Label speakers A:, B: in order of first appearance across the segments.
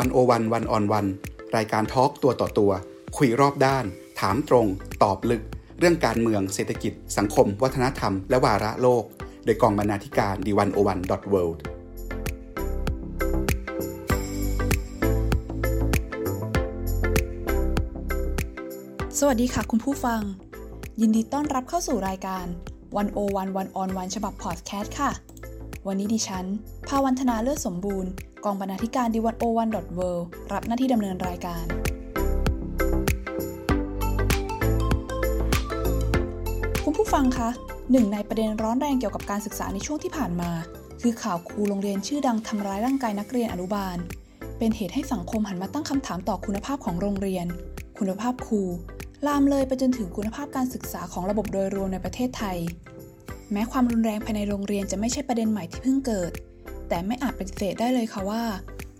A: วันโอวันวันออนวันรายการทอล์กตัวต่อตัว คุยรอบด้าน ถามตรง ตอบลึก เรื่องการเมืองเศรษฐกิจ สังคม วัฒนธรรม และวาระโลก โดยกองบรรณาธิการดีวันโอวันดอทเวิลด์
B: สวัสดีค่ะคุณผู้ฟัง ยินดีต้อนรับเข้าสู่รายการวันโอวันวันออนวันฉบับพอดแคสต์ค่ะ วันนี้ดิฉัน ภาวันธนาเลือดสมบูรณ์ กองบรรณาธิการดีวันโอวันดอทเรับหน้าที่ดำเนินรายการ คุณผู้ฟังคะหนึ่งในประเด็นร้อนแรงเกี่ยวกับการศึกษาในช่วงที่ผ่านมา คือข่าวครูโรงเรียนชื่อดังทำร้ายร่างกายนักเรียนอนุบาล เป็นเหตุให้สังคมหันมาตั้งคำถามต่อคุณภาพของโรงเรียน คุณภาพครูลามเลยไปจนถึงคุณภาพการศึกษาของระบบโดยรวมในประเทศไทย แม้ความรุนแรงภายในโรงเรียนจะไม่ใช่ประเด็นใหม่ที่เพิ่งเกิด แต่ไม่อาจปฏิเสธได้เลยค่ะว่า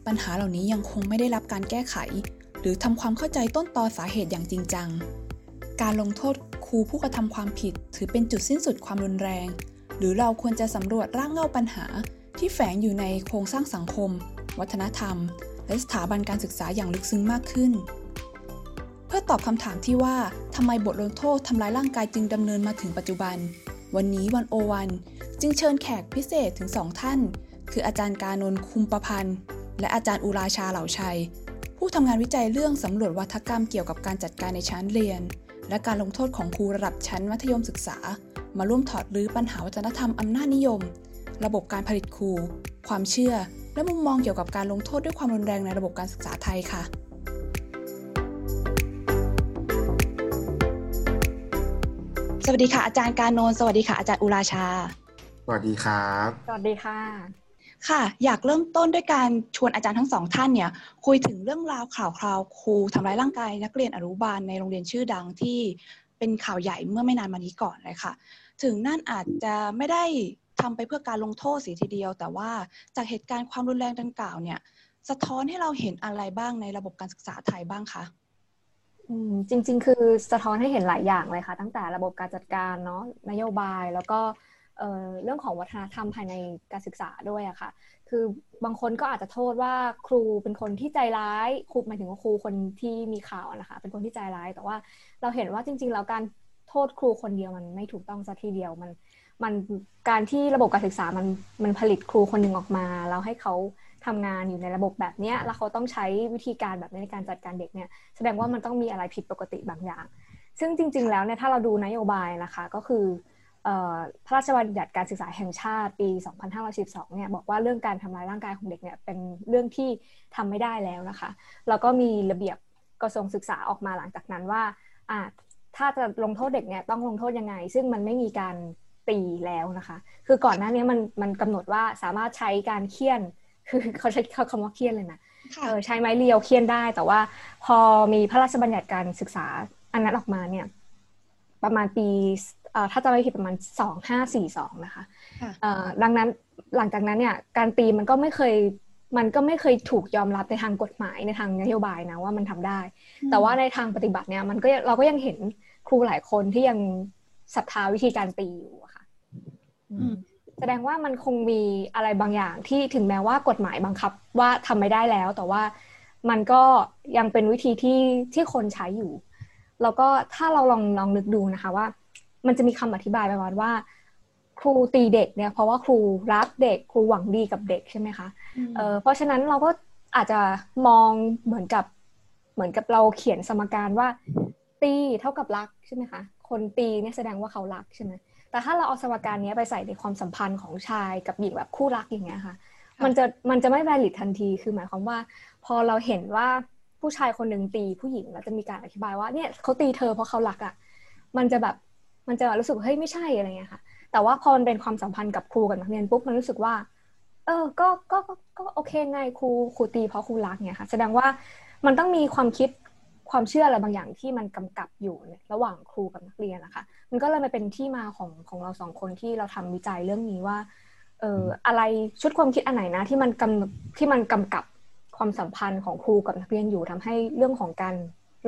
B: ปัญหาเหล่านี้ยังคงไม่ได้รับการแก้ไข หรือทำความเข้าใจต้นตอสาเหตุอย่างจริงจัง การลงโทษครูผู้กระทำความผิด ถือเป็นจุดสิ้นสุดความรุนแรง หรือเราควรจะสำรวจร่างเงาปัญหา ที่แฝงอยู่ในโครงสร้างสังคม วัฒนธรรม และสถาบันการศึกษาอย่างลึกซึ้งมากขึ้น เพื่อตอบคำถามที่ว่าทำไมบทลงโทษทำร้ายร่างกายจึงดำเนินมาถึงปัจจุบัน วันนี้วันโอวัน จึงเชิญแขกพิเศษถึงสองท่าน คืออาจารย์การนนคุมประพันธ์ และอาจารย์อุราชาเหล่าชัย ผู้ทำงานวิจัยเรื่องสำรวจวัฒกรรมเกี่ยวกับการจัดการในชั้นเรียน และการลงโทษของครูระดับชั้นมัธยมศึกษา มาร่วมถอดรื้อปัญหาวัฒนธรรมอำนาจนิยม ระบบการผลิตครู ความเชื่อ และมุมมองเกี่ยวกับการลงโทษด้วยความรุนแรงในระบบการศึกษาไทยค่ะสวัสดีค่ะอาจารย์การโนนสวัสดีค่ะอาจารย์อุราชา
A: สวัสดีครับ
C: สวัสดีค่ะ
B: ค่ะ อยากเริ่มต้นด้วยการชวนอาจารย์ทั้งสองท่านเนี่ย คุยถึงเรื่องราวข่าวคราวครูทำร้ายร่างกายนักเรียนอนุบาลในโรงเรียนชื่อดังที่เป็นข่าวใหญ่เมื่อไม่นานมานี้ก่อนเลยค่ะ ถึงนั่นอาจจะไม่ได้ทำไปเพื่อการลงโทษสีทีเดียว แต่ว่าจากเหตุการณ์ความรุนแรงดังกล่าวเนี่ย สะท้อนให้เราเห็นอะไรบ้างในระบบการศึกษาไทยบ้างคะ
C: จริง ๆ คือสะท้อนให้เห็นหลายอย่างเลยค่ะ ตั้งแต่ระบบการจัดการเนาะนโยบายแล้วก็ เรื่องของวัฒนธรรมภายในการศึกษาด้วยอะค่ะ คือบางคนก็อาจจะโทษว่าครูเป็นคนที่ใจร้ายครูหมายถึงว่าครูคนที่มีข่าวนะคะ เป็นคนที่ใจร้าย แต่ว่าเราเห็นว่าจริง ๆ แล้วการโทษครูคนเดียวมันไม่ถูกต้องซะทีเดียวมันมันการที่ระบบการศึกษามันมันผลิตครูคนหนึ่งออกมา แล้วให้เขาทำงานอยู่ในระบบแบบนี้แล้วเขาต้องใช้วิธีการแบบนี้ในการจัดการเด็กเนี่ยแสดงว่ามันต้องมีอะไรผิดปกติบางอย่าง ซึ่งจริง ๆ แล้วเนี่ยถ้าเราดูนโยบายนะคะก็คือ พระราชบัญญัติการศึกษาแห่งชาติปี 2512 เนี่ยบอกว่าเรื่องการทำลายร่างกายของเด็กเนี่ยเป็นเรื่องที่ทำไม่ได้แล้วนะคะ แล้วก็มีระเบียบกระทรวงศึกษาออกมาหลังจากนั้นว่าถ้าจะลงโทษเด็กเนี่ยต้องลงโทษยังไง ซึ่งมันไม่มีการตีแล้วนะคะ คือก่อนหน้านี้มันมันกำหนดว่าสามารถใช้การเคี่ยน คือเขาใช้คำว่าเคี่ยนเลยนะเออใช้ไม้เรียวเคี่ยนได้ แต่ว่าพอมีพระราชบัญญัติการศึกษาอันนั้นออกมาเนี่ย ประมาณปีถ้าจะไม่ผิดประมาณสองห้าสี่สองนะคะดังนั้นหลังจากนั้นเนี่ยการตีมันก็ไม่เคยมันก็ไม่เคยถูกยอมรับในทางกฎหมายในทางนโยบายนะว่ามันทำได้ แต่ว่าในทางปฏิบัติเนี่ยมันก็เราก็ยังเห็นครูหลายคนที่ยังศรัทธาวิธีการตีอยู่ค่ะแสดงว่ามันคงมีอะไรบางอย่างที่ถึงแม้ว่ากฎหมายบังคับว่าทำไม่ได้แล้ว แต่ว่ามันก็ยังเป็นวิธีที่ที่คนใช้อยู่ แล้วก็ถ้าเราลองลองนึกดูนะคะว่า มันจะมีคำอธิบายประมาณว่า ครูตีเด็กเนี่ยเพราะว่าครูรักเด็กครูหวังดีกับเด็กใช่ไหมคะเเพราะฉะนั้นเราก็อาจจะมองเหมือนกับเหมือนกับเราเขียนสมการว่า ตีเท่ากับรักใช่ไหมคะคนตีเนี่ยแสดงว่าเขารักใช่ไหมแต่ถ้าเราเอาสมการนี้ไปใส่ในความสัมพันธ์ของชายกับหญิงแบบคู่รักอย่างเงี้ยค่ะ มันจะมันจะไม่แวลิดทันที คือหมายความว่า พอเราเห็นว่า ผู้ชายคนหนึ่งตีผู้หญิงเราจะมีการอธิบายว่าเนี่ยเขาตีเธอเพราะเขารักอะ่ะมันจะแบบมันจะรู้สึกเฮ้ยไม่ใช่อะไรเงี้ยค่ะ แต่ว่าพอมันเป็นความสัมพันธ์กับครูกับนักเรียนปุ๊บมันรู้สึกว่า เออ ก็ก็ก็โอเคไงครูครูตีเพราะครูรักเนี่ยค่ะ แสดงว่ามันต้องมีความคิดความเชื่ออะไรบางอย่างที่มันกำกับอยู่ระหว่างครูกับนักเรียนนะคะ มันก็เลยมาเป็นที่มาของของเราสองคนที่เราทำวิจัยเรื่องนี้ว่า เอออะไรชุดความคิดอันไหนนะที่มันกำที่มันกำกับ ความสัมพันธ์ของครูกับนักเรียนอยู่ทำให้เรื่องของการ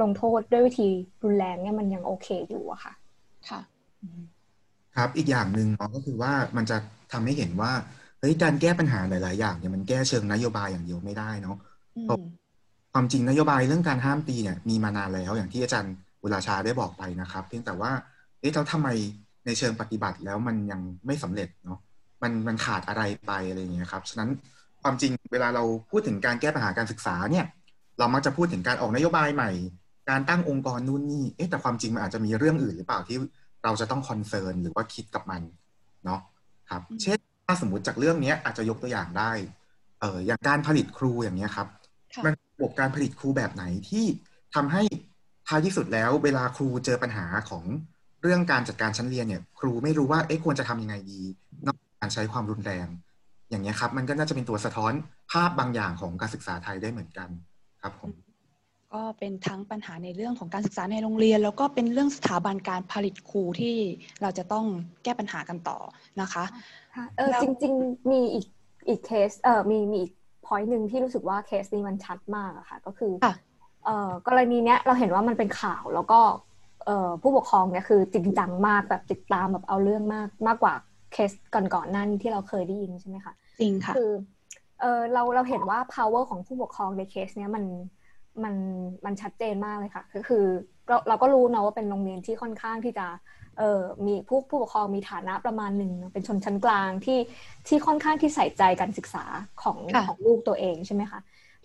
C: ลงโทษด้วยวิธีรุนแรงเนี่ยมันยังโอเคอยู่อะค่ะ
B: ค่ะ
D: ครับอีกอย่างหนึ่งเนาะก็คือว่ามันจะทำให้เห็นว่าเฮ้ยการแก้ปัญหาหลาย ๆ อย่างเนี่ยมันแก้เชิงนโยบายอย่างเดียวไม่ได้เนาะความจริงนโยบายเรื่องการห้ามตีเนี่ยมีมานานแล้วอย่างที่อาจารย์วุลาชาได้บอกไปนะครับ เพียงแต่ว่าเอ๊ะแล้วทำไมในเชิงปฏิบัติแล้วมันยังไม่สำเร็จเนาะมันมันขาดอะไรไปอะไรอย่างเงี้ยครับฉะนั้น ความจริงเวลาเราพูดถึงการแก้ปัญหาการศึกษาเนี่ย เรามักจะพูดถึงการออกนโยบายใหม่ การตั้งองค์กรนู่นนี่เอ๊ะแต่ความจริงมันอาจจะมีเรื่องอื่นหรือเปล่าที่เราจะต้องคอนเซิร์นหรือว่าคิดกับมันเนาะครับ เช่นถ้าสมมติจากเรื่องนี้อาจจะยกตัวอย่างได้เอออย่างการผลิตครูอย่างเงี้ยครับมันระบบการผลิตครูแบบไหนที่ทำให้ท้ายที่สุดแล้ว เวลาครูเจอปัญหาของเรื่องการจัดการชั้นเรียนเนี่ย ครูไม่รู้ว่าเอ๊ะควรจะทำยังไงดีนอกการใช้ความรุนแรง อย่างเงี้ยครับ มันก็น่าจะเป็นตัวสะท้อนภาพบางอย่างของการศึกษาไทยได้เหมือนกันครับผม
B: ก็เป็นทั้งปัญหาในเรื่องของการศึกษาในโรงเรียน แล้วก็เป็นเรื่องสถาบันการผลิตครูที่เราจะต้องแก้ปัญหากันต่อนะคะ
C: เออจริง ๆ มีอีกอีกเคสเออมีมีอีก point หนึ่งที่รู้สึกว่าเคสนี้มันชัดมากอะค่ะก็คือเออกรณีเนี้ยเราเห็นว่ามันเป็นข่าวแล้วก็เออผู้ปกครองเนี่ยคือจริงจังมากแบบติดตามแบบเอาเรื่องมากมากกว่า เคสก่อนๆหน้านี้ที่เราเคยได้ยินใช่ไหมคะ
B: จริงค่ะ
C: คือเออเราเราเห็นว่า power ของผู้ปกครองในเคสเนี้ยมันมันมันชัดเจนมากเลยค่ะ ก็คือเราเราก็รู้นะว่าเป็นโรงเรียนที่ค่อนข้างที่จะเออมีผู้ผู้ปกครองมีฐานะประมาณหนึ่งเป็นชนชั้นกลางที่ที่ค่อนข้างที่ใส่ใจการศึกษาของของลูกตัวเองใช่ไหมคะ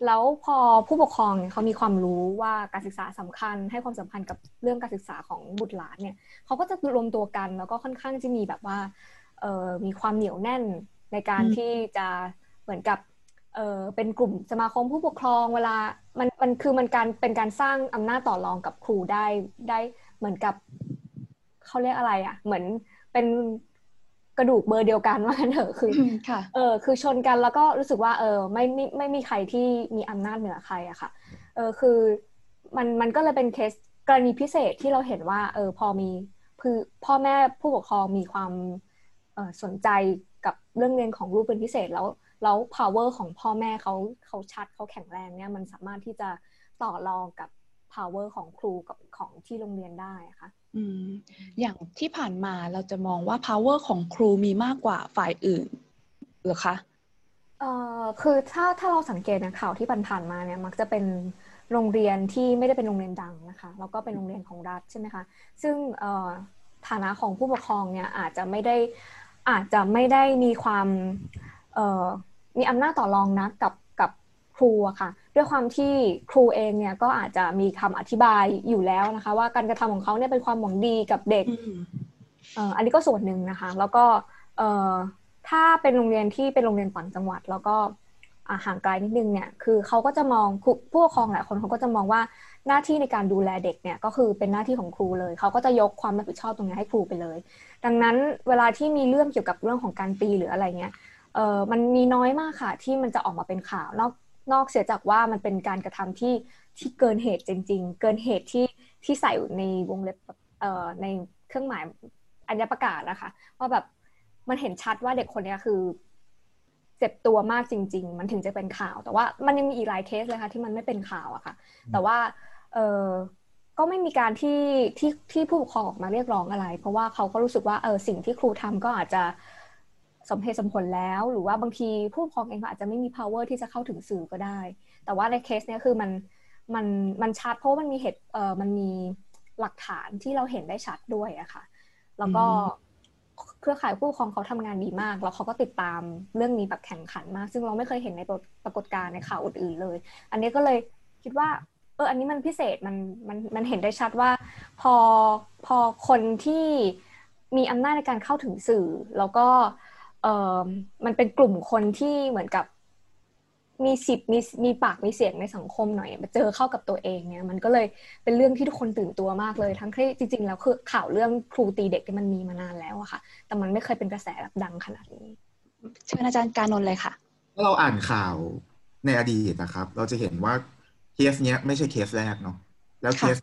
C: แล้วพอผู้ปกครองเนี่ยเขามีความรู้ว่าการศึกษาสำคัญ ให้ความสำคัญกับเรื่องการศึกษาของบุตรหลานเนี่ยเขาก็จะรวมตัวกันแล้วก็ค่อนข้างจะมีแบบว่าเออ มีความเหนียวแน่นในการที่จะเหมือนกับเออเป็นกลุ่มสมาคมผู้ปกครองเวลามันมันคือมันการเป็นการสร้างอำนาจต่อรองกับครูได้ได้เหมือนกับเขาเรียกอะไรอะ่ะ เหมือนเป็นกระดูกเบอร์เดียวกันว่าเถอะคือเออคือชนกันแล้วก็รู้สึกว่า เออไม่ไม่ไม่มีใครที่มีอำนาจเหนือใครอะค่ะ เออคือมันมันก็เลยเป็นเคสกรณีพิเศษที่เราเห็นว่า เออพอมีคือพ่อแม่ผู้ปกครองมีความเออ สนใจกับเรื่องเรียนของลูกเป็นพิเศษแล้วแล้ว power ของพ่อแม่เขาเขาชัดเขาแข็งแรงเนี่ยมันสามารถที่จะต่อรองกับ power ของครูกับของที่โรงเรียนได้ค่ะ
B: อืมอย่างที่ผ่านมาเราจะมองว่า power ของครูมีมากกว่าฝ่ายอื่นหรือคะ
C: เอ่อคือถ้าถ้าเราสังเกตนะข่าวที่ผ่านๆมาเนี่ยมักจะเป็นโรงเรียนที่ไม่ได้เป็นโรงเรียนดังนะคะแล้วก็เป็นโรงเรียนของรัฐใช่ไหมคะซึ่งเอ่อฐานะของผู้ปกครองเนี่ยอาจจะไม่ได้ อาจจะไม่ได้มีความเอ่อมีอำนาจต่อรองนะกับกับครูอะค่ะ ด้วยความที่ครูเองเนี่ยก็อาจจะมีคำอธิบายอยู่แล้วนะคะ ว่าการกระทำของเขาเนี่ยเป็นความหวังดีกับเด็กอันนี้ก็ส่วนหนึ่งนะคะ แล้วก็ถ้าเป็นโรงเรียนที่เป็นโรงเรียนต่างจังหวัด แล้วก็ห่างไกลนิดนึงเนี่ยคือเขาก็จะมองผู้ปกครองหลายคนเขาก็จะมองว่า หน้าที่ในการดูแลเด็กเนี่ยก็คือเป็นหน้าที่ของครูเลย เขาก็จะยกความรับผิดชอบตรงนี้ให้ครูไปเลย ดังนั้นเวลาที่มีเรื่องเกี่ยวกับเรื่องของการตีหรืออะไรเงี้ยเออมันมีน้อยมากค่ะที่มันจะออกมาเป็นข่าวนอกนอกเสียจากว่ามันเป็นการกระทำที่ที่เกินเหตุจริง ๆ เกินเหตุที่ที่ใส่ในวงเล็บเอ่อในเครื่องหมายอัญประกาศนะคะว่าแบบมันเห็นชัดว่าเด็กคนนี้คือเจ็บตัวมากจริง ๆ มันถึงจะเป็นข่าว แต่ว่ามันยังมีอีกหลายเคสเลยค่ะที่มันไม่เป็นข่าวอะค่ะ แต่ว่า เออก็ไม่มีการที่ที่ที่ผู้ปกครองออกมาเรียกร้องอะไร เพราะว่าเขาก็รู้สึกว่าเออสิ่งที่ครูทำก็อาจจะสมเหตุสมผลแล้ว หรือว่าบางทีผู้ปกครองเองก็อาจจะไม่มี power ที่จะเข้าถึงสื่อก็ได้ แต่ว่าในเคสเนี้ยคือมันมันมันชัดเพราะมันมีเหตุเอ่อมันมีหลักฐานที่เราเห็นได้ชัดด้วยอะค่ะ แล้วก็เครือข่ายผู้ปกครองเขาทำงานดีมาก แล้วเขาก็ติดตามเรื่องนี้แบบแข่งขันมาก ซึ่งเราไม่เคยเห็นในปรากฏการณ์ในข่าวอื่นๆเลย อันนี้ก็เลยคิดว่า เอออันนี้มันพิเศษมันมันมันเห็นได้ชัดว่า พอพอคนที่มีอำนาจในการเข้าถึงสื่อ แล้วก็เออมันเป็นกลุ่มคนที่เหมือนกับมีสิทธิ์มีมีปากมีเสียงในสังคมหน่อยมาเจอเข้ากับตัวเองเนี่ยมันก็เลยเป็นเรื่องที่ทุกคนตื่นตัวมากเลย ทั้งที่จริง ๆ แล้วคือข่าวเรื่องครูตีเด็กที่มันมีมานานแล้วอะค่ะ แต่มันไม่เคยเป็นกระแสแบบดังขนาดนี้
B: เชิญอาจารย์การนนท์เลยค่ะ
D: ถ้าเราอ่านข่าวในอดีตนะครับ เราจะเห็นว่า เคสเนี้ยไม่ใช่เคสแรกเนาะแล้วเคส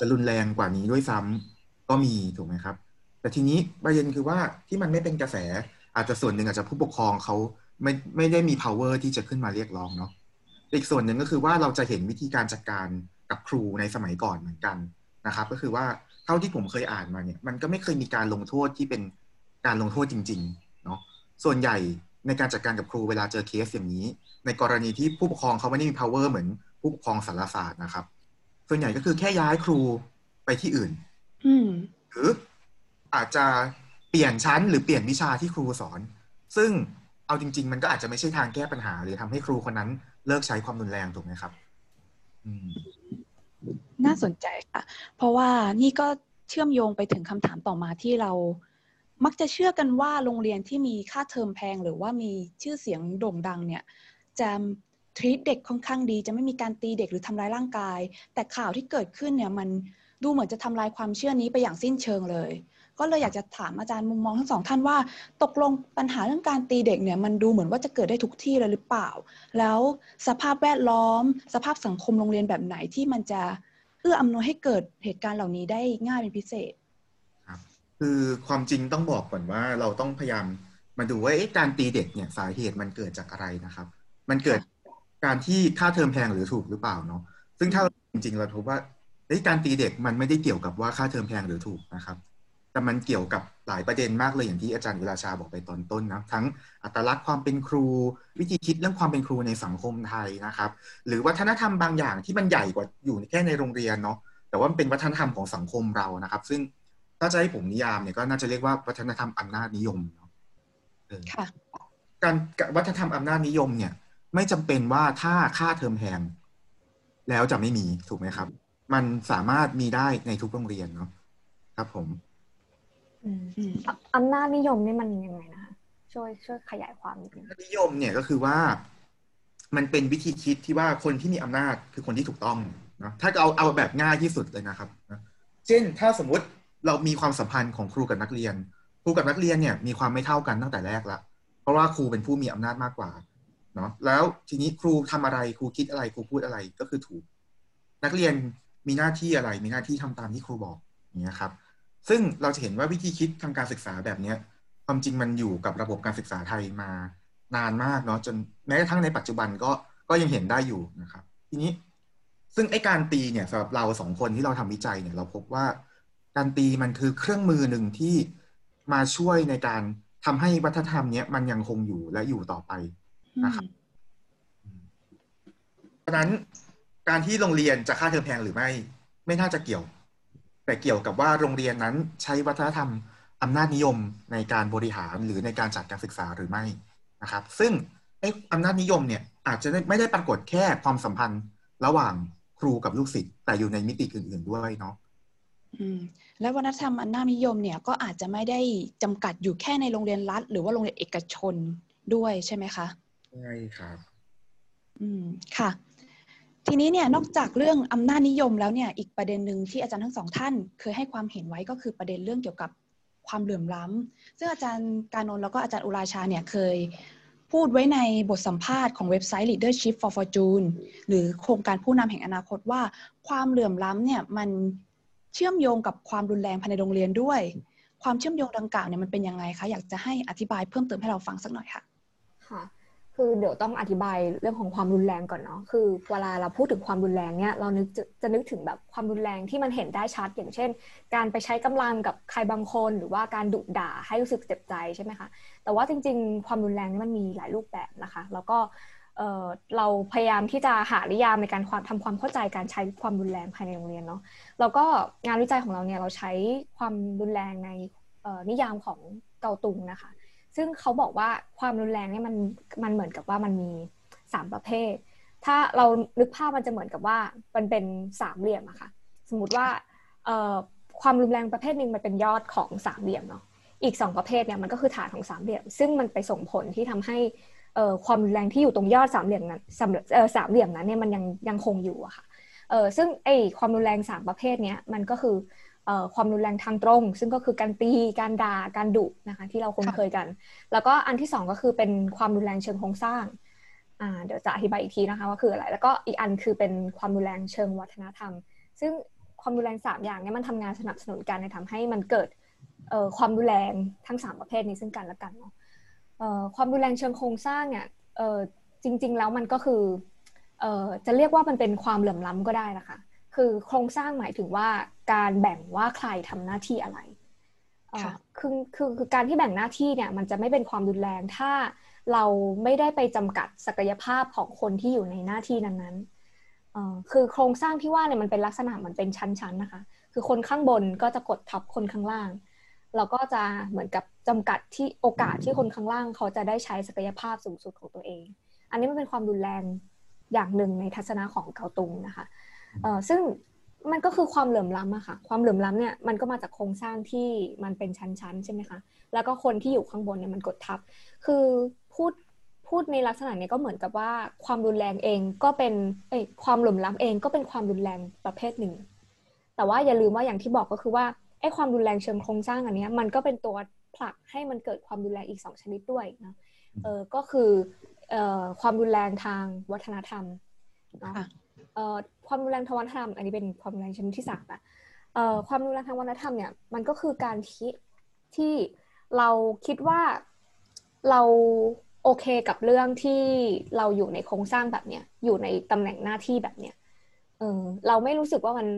D: จะรุนแรงกว่านี้ด้วยซ้ำก็มีถูกไหมครับ แต่ทีนี้ประเด็นคือว่าที่มันไม่เป็นกระแสอาจจะส่วนหนึ่งอาจจะผู้ปกครองเขาไม่ไม่ได้มี power ที่จะขึ้นมาเรียกร้องเนาะอีกส่วนหนึ่งก็คือว่าเราจะเห็นวิธีการจัดการกับครูในสมัยก่อนเหมือนกันนะครับ ก็คือว่าเท่าที่ผมเคยอ่านมาเนี่ยมันก็ไม่เคยมีการลงโทษที่เป็นการลงโทษจริงๆเนาะส่วนใหญ่ในการจัดการกับครูเวลาเจอเคสอย่างนี้ ในกรณีที่ผู้ปกครองเขาไม่ได้มี power เหมือน ผู้ปกครองสารศาสตร์นะครับ ส่วนใหญ่ก็คือแค่ย้ายครูไปที่อื่น
B: อืม
D: หรืออาจจะเปลี่ยนชั้นหรือเปลี่ยนวิชาที่ครูสอน ซึ่งเอาจริง ๆ มันก็อาจจะไม่ใช่ทางแก้ปัญหา หรือทำให้ครูคนนั้นเลิกใช้ความรุนแรงถูกไหมครับอืม
B: น่าสนใจค่ะ เพราะว่านี่ก็เชื่อมโยงไปถึงคำถามต่อมาที่เรา มักจะเชื่อกันว่าโรงเรียนที่มีค่าเทอมแพงหรือว่ามีชื่อเสียงโด่งดังเนี่ย จะ ทรีตเด็กค่อนข้างดี จะไม่มีการตีเด็กหรือทำร้ายร่างกาย แต่ข่าวที่เกิดขึ้นเนี่ยมันดูเหมือนจะทำลายความเชื่อนี้ไปอย่างสิ้นเชิงเลย ก็เลยอยากจะถามอาจารย์มุมมองทั้งสองท่านว่า ตกลงปัญหาเรื่องการตีเด็กเนี่ยมันดูเหมือนว่าจะเกิดได้ทุกที่เลยหรือเปล่า แล้วสภาพแวดล้อม สภาพสังคมโรงเรียนแบบไหนที่มันจะเอื้ออำนวยให้เกิดเหตุการณ์เหล่านี้ได้ง่ายเป็นพิเศษ
D: ครับคือความจริงต้องบอกก่อนว่าเราต้องพยายามมาดูว่าการตีเด็กเนี่ยสาเหตุมันเกิดจากอะไรนะครับ มันเกิด การที่ค่าเทอมแพงหรือถูกหรือเปล่าเนาะซึ่งถ้าจริงๆเราพบว่าเอ๊ะการตีเด็กมันไม่ได้เกี่ยวกับว่าค่าเทอมแพงหรือถูกนะครับ แต่มันเกี่ยวกับหลายประเด็นมากเลยอย่างที่อาจารย์วิราชาบอกไปตอนต้นนะทั้งอัตลักษณ์ความเป็นครู วิธีคิดเรื่องความเป็นครูในสังคมไทยนะครับ หรือวัฒนธรรมบางอย่างที่มันใหญ่กว่าอยู่แค่ในโรงเรียนเนาะแต่ว่ามันเป็นวัฒนธรรมของสังคมเรานะครับ ซึ่งถ้าจะให้ผมนิยามเนี่ยก็น่าจะเรียกว่าวัฒนธรรมอำนาจนิยมเนาะเออ
B: ค่ะ
D: การวัฒนธรรมอำนาจนิยมเนี่ย ไม่จำเป็นว่าถ้าค่าเทอมแพงแล้วจะไม่มีถูกไหมครับ มันสามารถมีได้ในทุกโรงเรียนเนาะครับผม
C: อืม
B: อืม
C: อะอำนาจนิยมนี่มันยังไงนะคะช่วยช่วยขยายความนิดนึง
D: นิยมเนี่ยก็คือว่า มันเป็นวิธีคิดที่ว่าคนที่มีอำนาจคือคนที่ถูกต้องเนาะถ้าเอาเอาแบบง่ายที่สุดเลยนะครับนะเช่นถ้าสมมุติเรามีความสัมพันธ์ของครูกับนักเรียน ครูกับนักเรียนเนี่ยมีความไม่เท่ากันตั้งแต่แรกละเพราะว่าครูเป็นผู้มีอำนาจมากกว่า เนาะแล้วทีนี้ครูทำอะไรครูคิดอะไรครูพูดอะไรก็คือถูก นักเรียนมีหน้าที่อะไร มีหน้าที่ทำตามที่ครูบอกอย่างเงี้ยครับ ซึ่งเราจะเห็นว่าวิธีคิดทางการศึกษาแบบเนี้ยความจริงมันอยู่กับระบบการศึกษาไทยมานานมากเนาะจนแม้กระทั่งในปัจจุบันก็ก็ยังเห็นได้อยู่นะครับ ทีนี้ซึ่งไอการตีเนี่ยสำหรับเราสองคนที่เราทำวิจัยเนี่ยเราพบว่าการตีมันคือเครื่องมือหนึ่งที่มาช่วยในการทำให้วัฒนธรรมเนี้ยมันยังคงอยู่และอยู่ต่อไป นะครับเพราะฉะนั้นการที่โรงเรียนจะค่าเทอมแพงหรือไม่ ไม่น่าจะเกี่ยว แต่เกี่ยวกับว่าโรงเรียนนั้นใช้วัฒนธรรมอำนาจนิยมในการบริหารหรือในการจัดการศึกษาหรือไม่นะครับ ซึ่งไอ้อำนาจนิยมเนี่ยอาจจะไม่ได้ปรากฏแค่ความสัมพันธ์ระหว่างครูกับลูกศิษย์แต่อยู่ในมิติอื่น ๆด้วยเนาะ
B: อืมและวัฒนธรรมอันน่านิยมเนี่ยก็อาจจะไม่ได้จำกัดอยู่แค่ในโรงเรียนรัฐ หรือว่าโรงเรียนเอกชนด้วยใช่ไหมคะ
D: ใช่ครับ
B: อืมค่ะ ทีนี้เนี่ยนอกจากเรื่องอำนาจนิยมแล้วเนี่ย อีกประเด็นหนึ่งที่อาจารย์ทั้งสองท่าน เคยให้ความเห็นไว้ก็คือประเด็นเรื่องเกี่ยวกับความเหลื่อมล้ำซึ่งอาจารย์การนนท์แล้วก็อาจารย์อุราชาเนี่ยเคยพูดไว้ในบทสัมภาษณ์ของเว็บไซต์ Leadership for Fortune หรือโครงการผู้นำแห่งอนาคตว่า ความเหลื่อมล้ำเนี่ยมันเชื่อมโยงกับความรุนแรงภายในโรงเรียนด้วย ความเชื่อมโยงดังกล่าวเนี่ยมันเป็นยังไงคะ อยากจะให้อธิบายเพิ่มเติมให้เราฟังสักหน่อยค่ะ
C: ค่ะ คือเดี๋ยวต้องอธิบายเรื่องของความรุนแรงก่อนเนาะคือเวลาเราพูดถึงความรุนแรงเนี่ยเรานึกจะจะนึกถึงแบบความรุนแรงที่มันเห็นได้ชัด อย่างเช่น การไปใช้กำลังกับใครบางคน หรือว่าการดุด่าให้รู้สึกเจ็บใจใช่ไหมคะแต่ว่าจริง ๆ ความรุนแรงนี่มันมีหลายรูปแบบนะคะ แล้วก็เเราพยายามที่จะหานิยามในการความทำความเข้าใจการใช้ความรุนแรงภายในโรงเรียนเนาะแล้วก็งานวิจัยของเราเนี่ยเราใช้ความรุนแรงในนิยามของเกาตุงนะคะ ซึ่งเขาบอกว่าความรุนแรงเนี่ยมันมันเหมือนกับว่ามันมีสามประเภท ถ้าเรานึกภาพมันจะเหมือนกับว่ามันเป็นสามเหลี่ยมอะค่ะ สมมติว่าเอ่อความรุนแรงประเภทหนึ่งมันเป็นยอดของสามเหลี่ยมเนาะอีกสองประเภทเนี่ยมันก็คือฐานของสามเหลี่ยม ซึ่งมันไปส่งผลที่ทำให้เอ่อความรุนแรงที่อยู่ตรงยอดสามเหลี่ยมนั้นสามเอ่อสามเหลี่ยมนั้นเนี่ยมันยังยังคงอยู่อะค่ะเออซึ่งไอความรุนแรงสามประเภทเนี้ยมันก็คือ ความรุนแรงทางตรง ซึ่งก็คือการตีการด่าการดุนะคะที่เราคุ้นเคยกัน แล้วก็อันที่สองก็คือเป็นความรุนแรงเชิงโครงสร้างอ่าเดี๋ยวจะอธิบายอีกทีนะคะว่าคืออะไร แล้วก็อีกอันคือเป็นความรุนแรงเชิงวัฒนธรรม ซึ่งความรุนแรงสามอย่างเนี้มันทำงานสนับสนุนกันในทำให้มันเกิดเอ่อความรุนแรงทั้งสามประเภทนี้ซึ่งกันและกันเนาะเอ่อความรุนแรงเชิงโครงสร้างเนี่ยเอ่อจริง ๆ แล้วมันก็คือเอ่อจะเรียกว่ามันเป็นความเหลื่อมล้ำก็ได้นะคะ คือโครงสร้างหมายถึงว่าการแบ่งว่าใครทำหน้าที่อะไรเอ่อ
B: ค่ะ
C: คือคือคือการที่แบ่งหน้าที่เนี่ย มันจะไม่เป็นความรุนแรงถ้าเราไม่ได้ไปจำกัดศักยภาพของคนที่อยู่ในหน้าที่นั้นๆคือโครงสร้างที่ว่าเนี่ยมันเป็นลักษณะเหมือนเป็นชั้นๆนะคะ คือคนข้างบนก็จะกดทับคนข้างล่าง เราก็จะเหมือนกับจำกัดที่โอกาสที่คนข้างล่าง เขาจะได้ใช้ศักยภาพสูงสุดของตัวเอง อันนี้มันเป็นความรุนแรงอย่างหนึ่งในทัศนะของเกาตุงนะคะ ซึ่งมันก็คือความเหลื่อมล้ำอะค่ะ ความเหลื่อมล้ำเนี่ยมันก็มาจากโครงสร้างที่มันเป็นชั้นๆ ใช่ไหมคะ แล้วก็คนที่อยู่ข้างบนเนี่ยมันกดทับ คือพูดพูดในลักษณะนี้ก็เหมือนกับว่าความรุนแรงเองก็เป็นเอ้ความเหลื่อมล้ำเองก็เป็นความรุนแรงประเภทหนึ่ง แต่ว่าอย่าลืมว่าอย่างที่บอกก็คือว่าไอ้ความรุนแรงเชิงโครงสร้างอันนี้มันก็เป็นตัวผลักให้มันเกิดความรุนแรงอีกสองชนิดด้วยนะเออก็คือเอ่อความรุนแรงทางวัฒนธรรมเนาะ ความรุนแรงทางวัฒนธรรม อันนี้เป็นความรุนแรงชนิดที่สามอะความรุนแรงทางวัฒนธรรมเนี่ยมันก็คือการที่ที่เราคิดว่าเราโอเคกับเรื่องที่เราอยู่ในโครงสร้างแบบเนี้ยอยู่ในตำแหน่งหน้าที่แบบเนี้ยเออเราไม่รู้สึกว่ามัน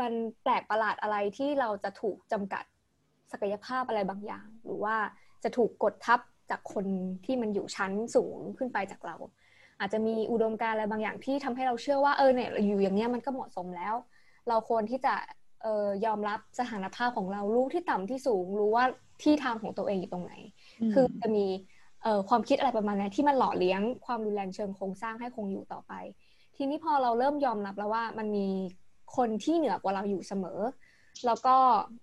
C: มันแปลกประหลาดอะไรที่เราจะถูกจำกัดศักยภาพอะไรบางอย่าง หรือว่าจะถูกกดทับจากคนที่มันอยู่ชั้นสูงขึ้นไปจากเรา อาจจะมีอุดมการณ์อะไรบางอย่างที่ทำให้เราเชื่อว่าเออเนี่ยอยู่อย่างเนี้ยมันก็เหมาะสมแล้ว เราควรที่จะเออยอมรับสถานภาพของเรารู้ที่ต่ำที่สูงรู้ว่าที่ทางของตัวเองอยู่ตรงไหน คือจะมีเอ่อความคิดอะไรประมาณนี้ที่มันหล่อเลี้ยงความรุนแรงเชิงโครงสร้างให้คงอยู่ต่อไป ทีนี้พอเราเริ่มยอมรับแล้วว่ามันมีคนที่เหนือกว่าเราอยู่เสมอ แล้วก็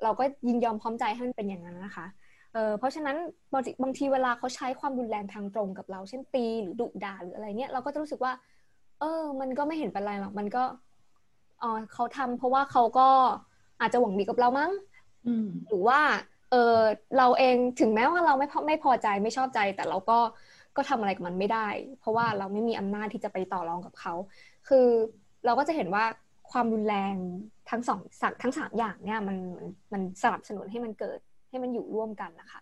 C: เราก็ยินยอมพร้อมใจให้มันเป็นอย่างนั้นนะคะ เเพราะฉะนั้นบางบางทีเวลาเขาใช้ความรุนแรงทางตรงกับเรา เช่นตีหรือดุด่าหรืออะไรเนี่ยเราก็จะรู้สึกว่า เออ มันก็ไม่เห็นเป็นไรหรอกมันก็อ๋อเขาทำเพราะว่าเขาก็อาจจะหวังดีกับเรามั้งหรือว่า เออเราเองถึงแม้ว่าเราไม่ไม่พอใจไม่ชอบใจ แต่เราก็ก็ทำอะไรกับมันไม่ได้ เพราะว่าเราไม่มีอำนาจที่จะไปต่อรองกับเขา คือเราก็จะเห็นว่าความรุนแรงทั้งสองทั้งสามอย่างเนี่ยมันมันสนับสนุนให้มันเกิด ให้มันอยู่ร่วมกันนะคะ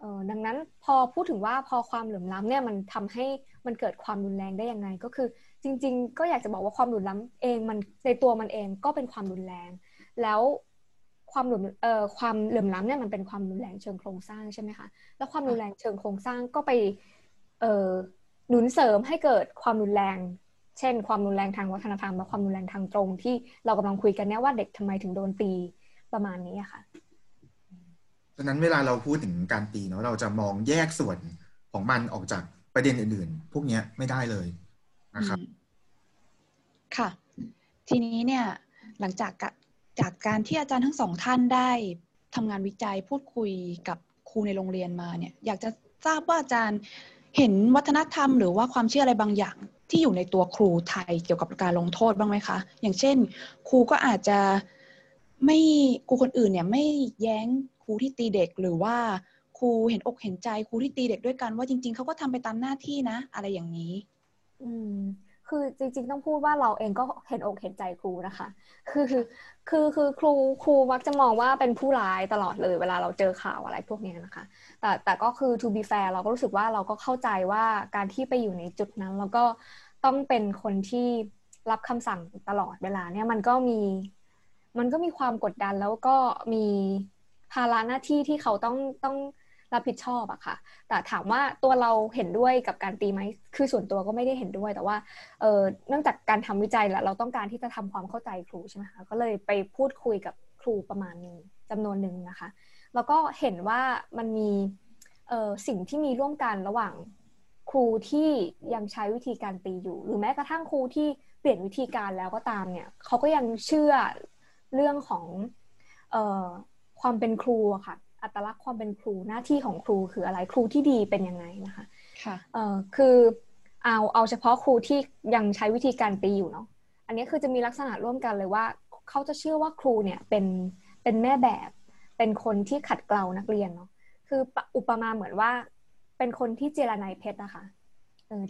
C: เออดังนั้นพอพูดถึงว่าพอความเหลื่อมล้ำเนี่ยมันทำให้มันเกิดความรุนแรงได้ยังไง ก็คือจริง ๆ ก็อยากจะบอกว่าความเหลื่อมล้ำเองมันในตัวมันเองก็เป็นความรุนแรง แล้วความเหลื่อมเอ่อความเหลื่อมล้ำเนี่ยมันเป็นความรุนแรงเชิงโครงสร้างใช่ไหมคะแล้วความรุนแรงเชิงโครงสร้างก็ไปเอ่อหนุนเสริมให้เกิดความรุนแรง เช่น ความรุนแรงทางวัฒนธรรมและความรุนแรงทางตรงที่เรากำลังคุยกันเนี่ยว่าเด็กทำไมถึงโดนตีประมาณนี้ค่ะ
D: ดังนั้นเวลาเราพูดถึงการตีเนาะเราจะมองแยกส่วนของมันออกจากประเด็นอื่นๆ พวกนี้ไม่ได้เลยนะครับ
B: ค่ะ ทีนี้เนี่ยหลังจากจากการที่อาจารย์ทั้งสองท่านได้ทำงานวิจัยพูดคุยกับครูในโรงเรียนมาเนี่ย อยากจะทราบว่าอาจารย์เห็นวัฒนธรรมหรือว่าความเชื่ออะไรบางอย่างที่อยู่ในตัวครูไทยเกี่ยวกับการลงโทษบ้างไหมคะ อย่างเช่น ครูก็อาจจะไม่ครูคนอื่นเนี่ยไม่แย้ง รูที่ตีเด็กหรือว่าครูเห็นอกเห็นใจครูที่ตีเด็กด้วยกันว่าจริง ๆเขาก็ทำไปตามหน้าที่นะ อะไรอย่างนี้
C: อืมคือจริงๆต้องพูดว่าเราเองก็เห็นอกเห็นใจครูนะคะคือคือคือคือครูครูมักจะมองว่าเป็นผู้ร้ายตลอดเลย เวลาเราเจอข่าวอะไรพวกนี้นะคะ แต่แต่ก็คือ to be fair เราก็รู้สึกว่าเราก็เข้าใจว่าการที่ไปอยู่ในจุดนั้น แล้วก็ต้องเป็นคนที่รับคำสั่งตลอดเวลาเนี่ยมันก็มี มันก็มีความกดดันแล้วก็มี ภาระหน้าที่ที่เขาต้องต้องรับผิดชอบอะค่ะ แต่ถามว่าตัวเราเห็นด้วยกับการตีไหม คือส่วนตัวก็ไม่ได้เห็นด้วย แต่ว่า เออเนื่องจากการทำวิจัยแหละเราต้องการที่จะทำความเข้าใจครูใช่ไหมคะ ก็เลยไปพูดคุยกับครูประมาณนึงจำนวนหนึ่งนะคะ แล้วก็เห็นว่ามันมี เออสิ่งที่มีร่วมกันระหว่างครูที่ยังใช้วิธีการตีอยู่ หรือแม้กระทั่งครูที่เปลี่ยนวิธีการแล้วก็ตามเนี่ย เขาก็ยังเชื่อเรื่องของ เออ ความเป็นครูอะค่ะ อัตลักษณ์ความเป็นครูหน้าที่ของครูคืออะไรครูที่ดีเป็นยังไงนะคะ
B: ค่ะ
C: เอ่อคือเอาเอาเฉพาะครูที่ยังใช้วิธีการตีอยู่เนาะอันนี้คือจะมีลักษณะร่วมกันเลยว่าเขาจะเชื่อว่าครูเนี่ยเป็นเป็นแม่แบบเป็นคนที่ขัดเกลานักเรียนเนาะคืออุปมาเหมือนว่าเป็นคนที่เจรนายเพชรนะคะ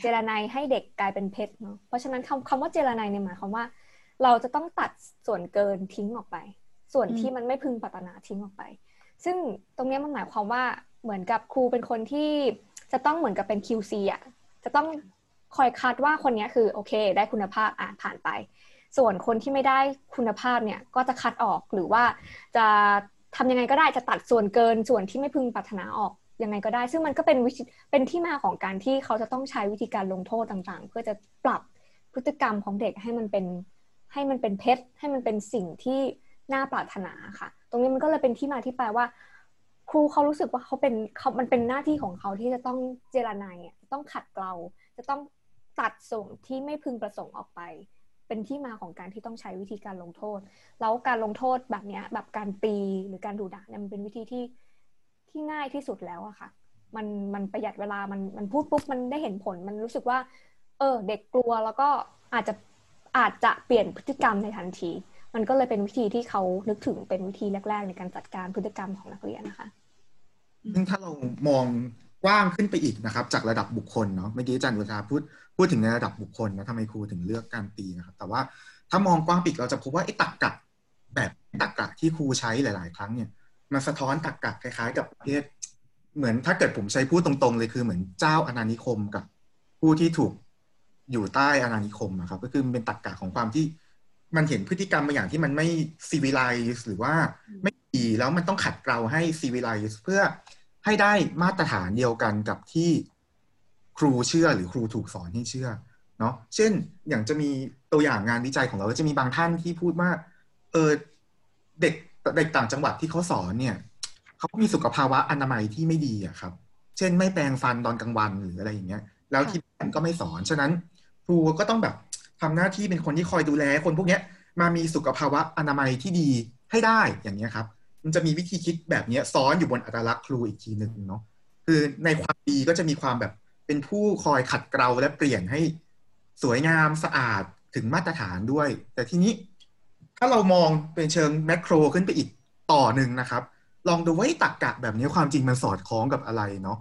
C: เจรนายให้เด็กกลายเป็นเพชรเนาะเพราะฉะนั้นคำคำว่าเจรนายเนี่ยหมายความว่า เราจะต้องตัดส่วนเกินทิ้งออกไป ส่วนที่มันไม่พึงปรารถนาทิ้งออกไป ซึ่งตรงนี้มันหมายความว่าเหมือนกับครูเป็นคนที่จะต้องเหมือนกับเป็น QC อะจะต้องคอยคัดว่าคนนี้คือโอเค ได้คุณภาพอ่านผ่านไป ส่วนคนที่ไม่ได้คุณภาพเนี่ยก็จะคัดออกหรือว่าจะทำยังไงก็ได้จะตัดส่วนเกินส่วนที่ไม่พึงปรารถนาออกยังไงก็ได้ ซึ่งมันก็เป็นวิธีเป็นที่มาของการที่เขาจะต้องใช้วิธีการลงโทษต่างๆ เพื่อจะปรับพฤติกรรมของเด็กให้มันเป็นให้มันเป็นเพชรให้มันเป็นสิ่งที่ น่าปรารถนาค่ะ ตรงนี้มันก็เลยเป็นที่มาที่ไปว่า ครูเขารู้สึกว่าเขาเป็นเขามันเป็นหน้าที่ของเขาที่จะต้องเจรนายจะต้องขัดเกลาจะต้องตัดส่งที่ไม่พึงประสงค์ออกไป เป็นที่มาของการที่ต้องใช้วิธีการลงโทษ แล้วการลงโทษแบบนี้แบบการตีหรือการดูด่าเนี่ยมันเป็นวิธีที่ที่ง่ายที่สุดแล้วอะค่ะ มันมันประหยัดเวลา มันมันพูดปุ๊บมันได้เห็นผล มันรู้สึกว่า เออ เด็กกลัวแล้วก็อาจจะอาจจะเปลี่ยนพฤติกรรมในทันที มันก็เลยเป็นวิธีที่เขานึกถึงเป็นวิธีแรก ๆ ในการจัดการพฤติกรรมของนักเรียนนะคะ
D: ซึ่งถ้าเรามองกว้างขึ้นไปอีกนะครับ จากระดับบุคคลเนาะเมื่อกี้อาจารย์วุฒาพูดพูดถึงในระดับบุคคลนะทำไมครูถึงเลือกการตีนะครับ แต่ว่าถ้ามองกว้างปีกเราจะพบว่าไอ้ตักกะแบบตักกะที่ครูใช้หลาย ๆ ครั้งเนี่ยมันสะท้อนตักกะคล้าย ๆ กับประเภทเหมือนถ้าเกิดผมใช้พูดตรงๆ เลยคือเหมือนเจ้าอาณานิคมกับผู้ที่ถูกอยู่ใต้อาณานิคมนะครับ ก็คือเป็นตักกะของความที่ มันเห็นพฤติกรรมบางอย่างที่มันไม่ซีวิไลซ์หรือว่าไม่ดีแล้วมันต้องขัดเกลาให้ซีวิไลซ์เพื่อให้ได้มาตรฐานเดียวกันกับที่ครูเชื่อหรือครูถูกสอนให้เชื่อเนาะเช่นอย่างจะมีตัวอย่างงานวิจัยของเราก็จะมีบางท่านที่พูดว่าเออเด็กเด็กต่างจังหวัดที่เขาสอนเนี่ยเขามีสุขภาวะอนามัยที่ไม่ดีอะครับ เช่น ไม่แปรงฟันตอนกลางวันหรืออะไรอย่างเงี้ย แล้วที่บ้านก็ไม่สอน ฉะนั้นครูก็ต้องแบบ ทำหน้าที่เป็นคนที่คอยดูแล คนพวกเนี้ยมามีสุขภาวะอนามัยที่ดีให้ได้อย่างเงี้ยครับ มันจะมีวิธีคิดแบบนี้ซ้อนอยู่บนอัตลักษณ์ครูอีกทีหนึ่งเนาะคือในความดีก็จะมีความแบบเป็นผู้คอยขัดเกลาและเปลี่ยนให้สวยงามสะอาดถึงมาตรฐานด้วย แต่ทีนี้ถ้าเรามองเป็นเชิงแมกโรขึ้นไปอีกต่อหนึ่งนะครับ ลองดูว่าตักกะแบบนี้ความจริงมันสอดคล้องกับอะไรเนาะ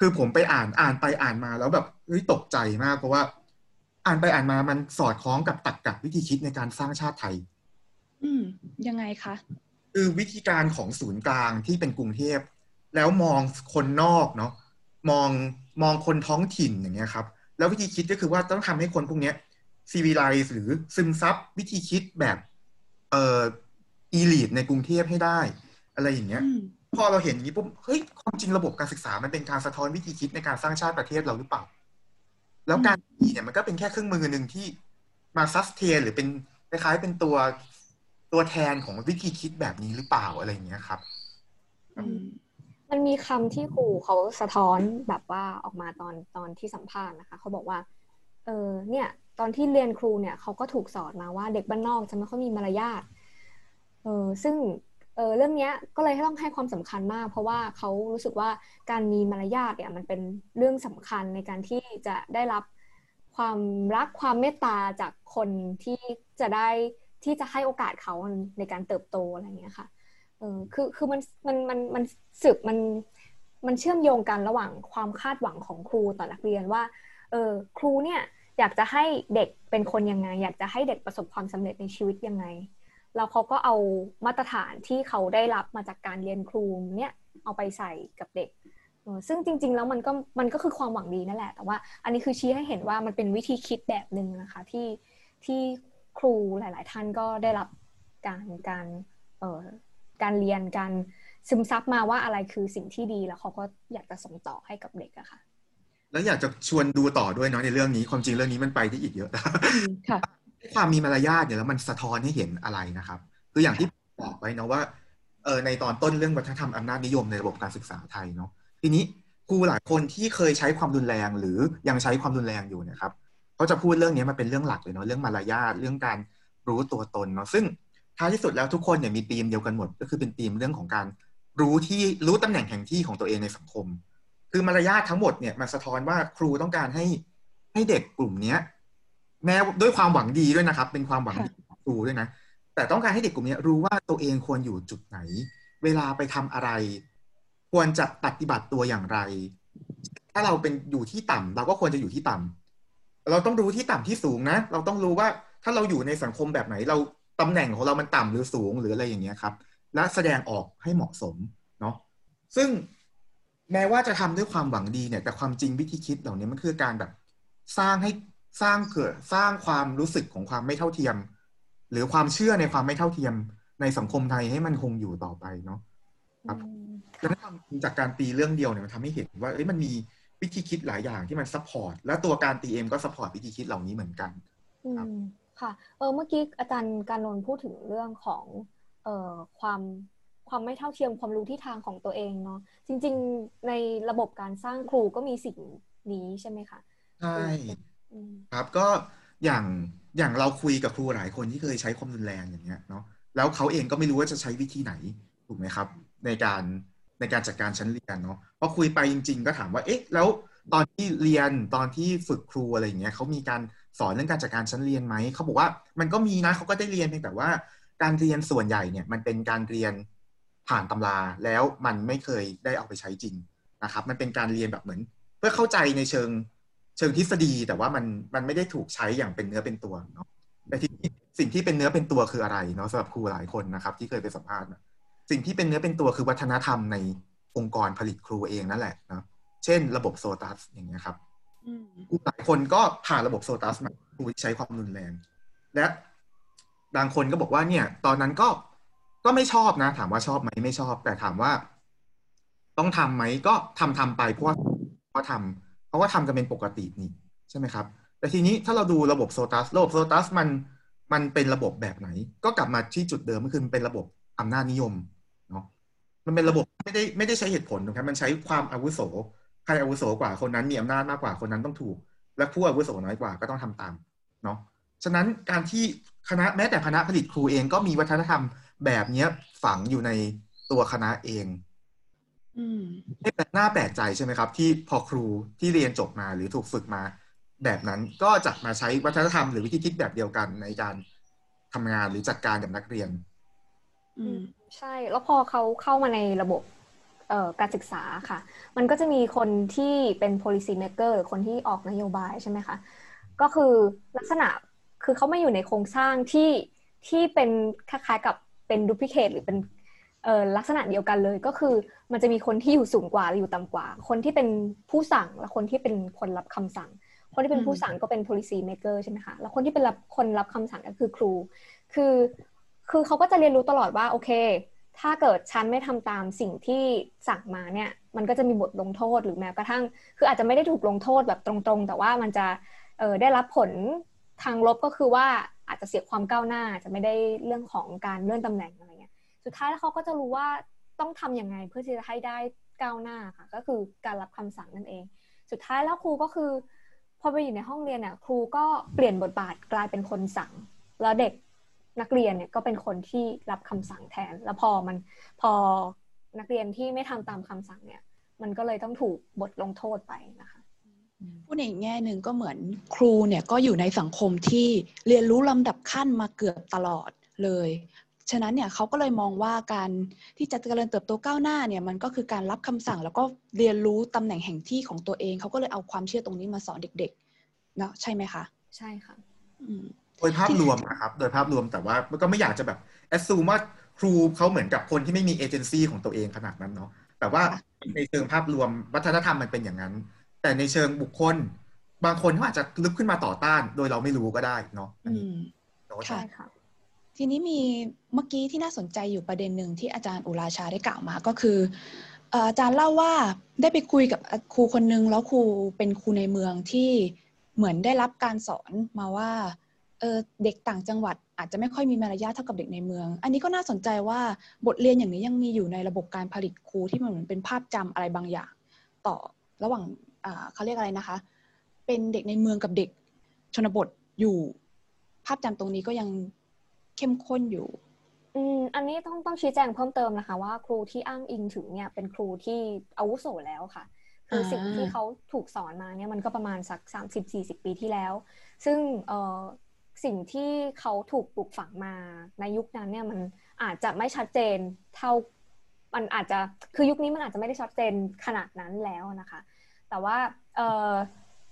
D: คือผมไปอ่านอ่านไปอ่านมาแล้วแบบเฮ้ยตกใจมากเพราะว่า อ่านไปอ่านมามันสอดคล้องกับตักกะวิธีคิดในการสร้างชาติไทย
B: อืมยังไงคะ
D: คือวิธีการของศูนย์กลางที่เป็นกรุงเทพแล้วมองคนนอกเนาะมองมองคนท้องถิ่นอย่างเงี้ยครับแล้ววิธีคิดก็คือว่าต้องทำให้คนพวกเนี้ย civilize หรือซึมซับวิธีคิดแบบเอ่อ elite ในกรุงเทพให้ได้ อะไรอย่างเงี้ยพอเราเห็นอย่างนี้ปุ๊บเฮ้ยความจริงระบบการศึกษามันเป็นการสะท้อนวิธีคิดในการสร้างชาติประเทศเราหรือเปล่า แล้วการตีเนี่ยมันก็เป็นแค่เครื่องมือหนึ่งที่มา sustain หรือเป็นคล้ายๆเป็นตัวตัวแทนของวิธีคิดแบบนี้หรือเปล่าอะไรอย่างเงี้ยครับ
C: มันมีคำที่ครูเขาสะท้อนแบบว่าออกมาตอนตอนที่สัมภาษณ์นะคะเขาบอกว่า เออเนี่ย ตอนที่เรียนครูเนี่ยเขาก็ถูกสอนมาว่าเด็กบ้านนอกจะไม่ค่อยมีมารยาทเออซึ่ง เออเรื่องนี้ก็เลยต้องให้ความสำคัญมาก เพราะว่าเขารู้สึกว่าการมีมารยาทเนี่ยมันเป็นเรื่องสำคัญในการที่จะได้รับความรักความเมตตาจากคนที่จะได้ที่จะให้โอกาสเขาในการเติบโตอะไรเงี้ยค่ะเออคือคือมันมันมันมันสืบมันมันเชื่อมโยงกันระหว่างความคาดหวังของครูต่อนักเรียนว่าเออครูเนี่ยอยากจะให้เด็กเป็นคนยังไง อยากจะให้เด็กประสบความสำเร็จในชีวิตยังไง แล้วเขาก็เอามาตรฐานที่เขาได้รับมาจากการเรียนครูเนี่ยเอาไปใส่กับเด็กซึ่งจริง ๆ แล้วมันก็มันก็คือความหวังดีนั่นแหละ แต่ว่าอันนี้คือชี้ให้เห็นว่ามันเป็นวิธีคิดแบบหนึ่งนะคะที่ที่ครูหลาย ๆ ท่านก็ได้รับการการเอ่อการเรียนการซึมซับมาว่าอะไรคือสิ่งที่ดีแล้วเขาก็อยากจะส่งต่อให้กับเด็กอะค่ะ
D: แล้วอยากจะชวนดูต่อด้วยเนาะในเรื่องนี้ความจริงเรื่องนี้มันไปได้อีกเยอะ
B: ค่ะ
D: ความมีมารยาทเนี่ยแล้วมันสะท้อนให้เห็นอะไรนะครับ คืออย่างที่บอกไว้นะว่าเออในตอนต้นเรื่องวัฒนธรรมอำนาจนิยมในระบบการศึกษาไทยเนาะทีนี้ครูหลายคนที่เคยใช้ความรุนแรง หรือยังใช้ความรุนแรงอยู่นะครับเขาจะพูดเรื่องนี้มาเป็นเรื่องหลักเลยเนาะเรื่องมารยาทเรื่องการรู้ตัวตนเนาะซึ่งท้ายที่สุดแล้วทุกคนเนี่ยมีธีมเดียวกันหมด ก็คือเป็นธีมเรื่องของการรู้ที่รู้ตำแหน่งแห่งที่ของตัวเองในสังคม คือมารยาททั้งหมดเนี่ยมันสะท้อนว่าครูต้องการให้ให้เด็กกลุ่มเนี้ย แม้ด้วยความหวังดีด้วยนะครับ เป็นความหวังดีของครูด้วยนะ แต่ต้องการให้เด็กกลุ่มนี้รู้ว่าตัวเองควรอยู่จุดไหน เวลาไปทำอะไร ควรจะปฏิบัติตัวอย่างไร ถ้าเราเป็นอยู่ที่ต่ำเราก็ควรจะอยู่ที่ต่ำเราต้องรู้ที่ต่ำที่สูงนะ เราต้องรู้ว่าถ้าเราอยู่ในสังคมแบบไหน เราตำแหน่งของเรามันต่ำหรือสูงหรืออะไรอย่างเงี้ยครับ และแสดงออกให้เหมาะสมเนาะซึ่งแม้ว่าจะทำด้วยความหวังดีเนี่ย แต่ความจริงวิธีคิดเหล่านี้มันคือการแบบสร้างให้ สร้างเกิดสร้างความรู้สึกของความไม่เท่าเทียม หรือความเชื่อในความไม่เท่าเทียมในสังคมไทยให้มันคงอยู่ต่อไปเนาะครับแล้วจากการตีเรื่องเดียวเนี่ยมันทำให้เห็นว่าเอ้ยมันมีวิธีคิดหลายอย่างที่มัน support และตัวการตีเองก็ support วิธีคิดเหล่านี้เหมือนกัน
C: ครับค่ะเออเมื่อกี้อาจารย์การนนพูดถึงเรื่องของเอ่อความความไม่เท่าเทียมความรู้ที่ทางของตัวเองเนาะจริง ๆ ในระบบการสร้างครูก็มีสิ่งนี้ใช่ไหมคะ
D: ใช่ ครับก็อย่างอย่างเราคุยกับครูหลายคนที่เคยใช้ความรุนแรงอย่างเงี้ยเนาะแล้วเขาเองก็ไม่รู้ว่าจะใช้วิธีไหนถูกไหมครับ ในการในการจัดการชั้นเรียนเนาะพอคุยไปจริง ๆ ก็ถามว่าเอ๊ะแล้วตอนที่เรียนตอนที่ฝึกครูอะไรอย่างเงี้ยเขามีการสอนเรื่องการจัดการชั้นเรียนไหมเขาบอกว่ามันก็มีนะเขาก็ได้เรียนเพียงแต่ว่าการเรียนส่วนใหญ่เนี่ยมันเป็นการเรียนผ่านตำราแล้วมันไม่เคยได้เอาไปใช้จริงนะครับ มันเป็นการเรียนแบบเหมือน เพื่อเข้าใจในเชิง เชิงทฤษฎีแต่ว่ามันมันไม่ได้ถูกใช้อย่างเป็นเนื้อเป็นตัวเนาะแต่ที่สิ่งที่เป็นเนื้อเป็นตัวคืออะไรเนาะสำหรับครูหลายคนนะครับ ที่เคยไปสัมภาษณ์สิ่งที่เป็นเนื้อเป็นตัวคือวัฒนธรรมในองค์กรผลิตครูเองนั่นแหละนะเช่น ระบบโซตัสอย่างเงี้ยครับครูหลายคนก็ผ่านระบบโซตัสมาครูใช้ความรุนแรง และบางคนก็บอกว่าเนี่ย ตอนนั้นก็ก็ไม่ชอบนะ ถามว่าชอบไหมไม่ชอบ แต่ถามว่า ต้องทํำไหมก็ทำทำไปเพราะว่าเพราะทำเพ ราะว่าทำกันเป็นปกตินี่ใช่ไหมครับ แต่ทีนี้ถ้าเราดูระบบโซตัสระบบโซตัสมันมันเป็นระบบแบบไหน ก็กลับมาที่จุดเดิมก็คือเป็นระบบอำนาจนิยมเนาะมันเป็นระบบไม่ได้ไม่ได้ใช้เหตุผลนะครับมันใช้ความอาวุโสใครอาวุโสกว่าคนนั้นมีอำนาจมากกว่าคนนั้นต้องถูก และผู้อาวุโสน้อยกว่าก็ต้องทำตามเนาะฉะนั้นการที่คณะแม้แต่คณะผลิตครูเองก็มีวัฒนธรรมแบบเนี้ยฝังอยู่ในตัวคณะเอง ไม่แปลกหน้าแปลกใจใช่ไหมครับ ที่พอครูที่เรียนจบมาหรือถูกฝึกมา แบบนั้นก็จะมาใช้วัฒนธรรมหรือวิธีคิดแบบเดียวกันในการทำงานหรือจัดการกับนักเรียน
C: อืมใช่ แล้วพอเขาเข้ามาในระบบการศึกษาค่ะ มันก็จะมีคนที่เป็น policy maker คนที่ออกนโยบายใช่ไหมคะ ก็คือลักษณะคือเขาไม่อยู่ในโครงสร้างที่ที่เป็นคล้ายๆกับเป็นดูพิเคทหรือเป็น ลักษณะเดียวกันเลยก็คือ มันจะมีคนที่อยู่สูงกว่าหรืออยู่ต่ำกว่า คนที่เป็นผู้สั่งและคนที่เป็นคนรับคำสั่ง คนที่เป็นผู้สั่งก็เป็น policy maker ใช่ไหมคะแล้วคนที่เป็นรับคนรับคำสั่งก็คือครู คือ คือเขาก็จะเรียนรู้ตลอดว่าโอเค ถ้าเกิดฉันไม่ทำตามสิ่งที่สั่งมาเนี่ย มันก็จะมีบทลงโทษหรือแม้กระทั่ง คืออาจจะไม่ได้ถูกลงโทษแบบตรงๆ แต่ว่ามันจะได้รับผลทางลบก็คือว่าอาจจะเสียความก้าวหน้าจะไม่ได้เรื่องของการเลื่อนตำแหน่งอะไรเงี้ย สุดท้ายแล้วเขาก็จะรู้ว่าต้องทํำยังไงเพื่อที่จะให้ได้ก้าวหน้าค่ะ ก็คือการรับคำสั่งนั่นเอง สุดท้ายแล้วครูก็คือ พอไปอยู่ในห้องเรียนเนี่ยครูก็เปลี่ยนบทบาทกลายเป็นคนสั่ง แล้วเด็กนักเรียนเนี่ยก็เป็นคนที่รับคำสั่งแทน แล้วพอมันพอนักเรียนที่ไม่ทำตามคำสั่งเนี่ย มันก็เลยต้องถูกบทลงโทษไปนะคะ
B: พูดในแง่หนึ่งก็เหมือนครูเนี่ยก็อยู่ในสังคมที่เรียนรู้ลำดับขั้นมาเกือบตลอดเลย ฉะนั้นเนี่ยเขาก็เลยมองว่าการที่จะเจริญเติบโตก้าวหน้าเนี่ยมันก็คือการรับคำสั่งแล้วก็เรียนรู้ตำแหน่งแห่งที่ของตัวเอง เขาก็เลยเอาความเชื่อตรงนี้มาสอนเด็กๆเนาะใช่ไหมคะ
C: ใช่ค่ะ
D: โดยภาพรวมนะครับ โดยภาพรวมแต่ว่ามันก็ไม่อยากจะแบบแอดซูมว่าครูเขาเหมือนกับคนที่ไม่มีเอเจนซี่ของตัวเองขนาดนั้นเนาะแต่ว่าในเชิงภาพรวมวัฒนธรรมมันเป็นอย่างนั้น แต่ในเชิงบุคคล บางคนเขาอาจจะลุกขึ้นมาต่อต้าน โดยเราไม่รู้ก็ได้เนาะ
C: ใช่ค่ะ
B: ทีนี้มีเมื่อกี้ที่น่าสนใจอยู่ประเด็นหนึ่งที่อาจารย์อุราชาได้กล่าวมาก็คืออาจารย์เล่าว่าได้ไปคุยกับครูคนนึงแล้วครูเป็นครูในเมืองที่เหมือนได้รับการสอนมาว่าเเด็กต่างจังหวัดอาจจะไม่ค่อยมีมารยาทเท่ากับเด็กในเมือง อันนี้ก็น่าสนใจว่าบทเรียนอย่างนี้ยังมีอยู่ในระบบการผลิตครูที่มันเหมือนเป็นภาพจำอะไรบางอย่าง ต่อระหว่างเขาเรียกอะไรนะคะ เป็นเด็กในเมืองกับเด็กชนบทอยู่ ภาพจำตรงนี้ก็ยัง เข้มข้นอยู่
C: อืมอันนี้ต้องต้องชี้แจงเพิ่มเติมนะคะ ว่าครูที่อ้างอิงถึงเนี่ยเป็นครูที่อาวุโสแล้วค่ะคือสิ่งที่เขาถูกสอนมาเนี่ยมันก็ประมาณสักสามสิบสี่สิบปีที่แล้ว ซึ่งเออสิ่งที่เขาถูกปลูกฝังมาในยุคนั้นเนี่ยมันอาจจะไม่ชัดเจนเท่ามันอาจจะคือยุคนี้มันอาจจะไม่ได้ชัดเจนขนาดนั้นแล้วนะคะ แต่ว่าเออ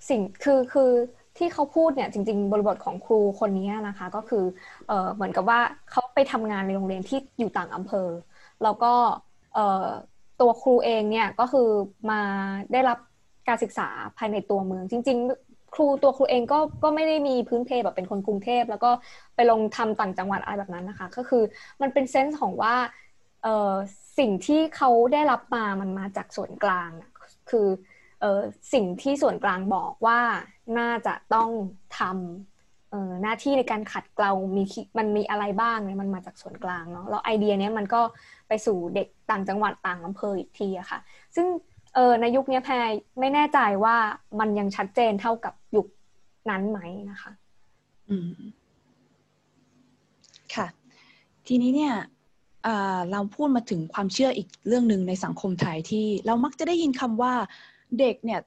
C: สิ่งคือคือ ที่เขาพูดเนี่ยจริง ๆ บริบทของครูคนนี้นะคะ ก็คือเอเหมือนกับว่าเขาไปทำงานในโรงเรียนที่อยู่ต่างอำเภอ แล้วก็ตัวครูเองเนี่ยก็คือมาได้รับการศึกษาภายในตัวเมือง จริง ๆ ครูตัวครูเองก็ก็ไม่ได้มีพื้นเพแบบเป็นคนกรุงเทพ แล้วก็ไปลงทำต่างจังหวัดอะไรแบบนั้นนะคะ ก็คือมันเป็นเซนส์ของว่าสิ่งที่เขาได้รับมามันมาจากส่วนกลางคือเออสิ่งที่ส่วนกลางบอกว่า น่าจะต้องทำหน้าที่ในการขัดเกลามีมันมีอะไรบ้างเนี่ยมันมาจากส่วนกลางเนาะแล้วไอเดียเนี้ยมันก็ไปสู่เด็กต่างจังหวัดต่างอำเภออีกทีอะค่ะ ซึ่งเออในยุคนี้แพรไม่แน่ใจว่ามันยังชัดเจนเท่ากับยุคนั้นไหมนะคะ
B: อืม ค่ะ ทีนี้เนี่ยเราพูดมาถึงความเชื่ออีกเรื่องหนึ่งในสังคมไทยที่เรามักจะได้ยินคำว่าเด็กเนี่ย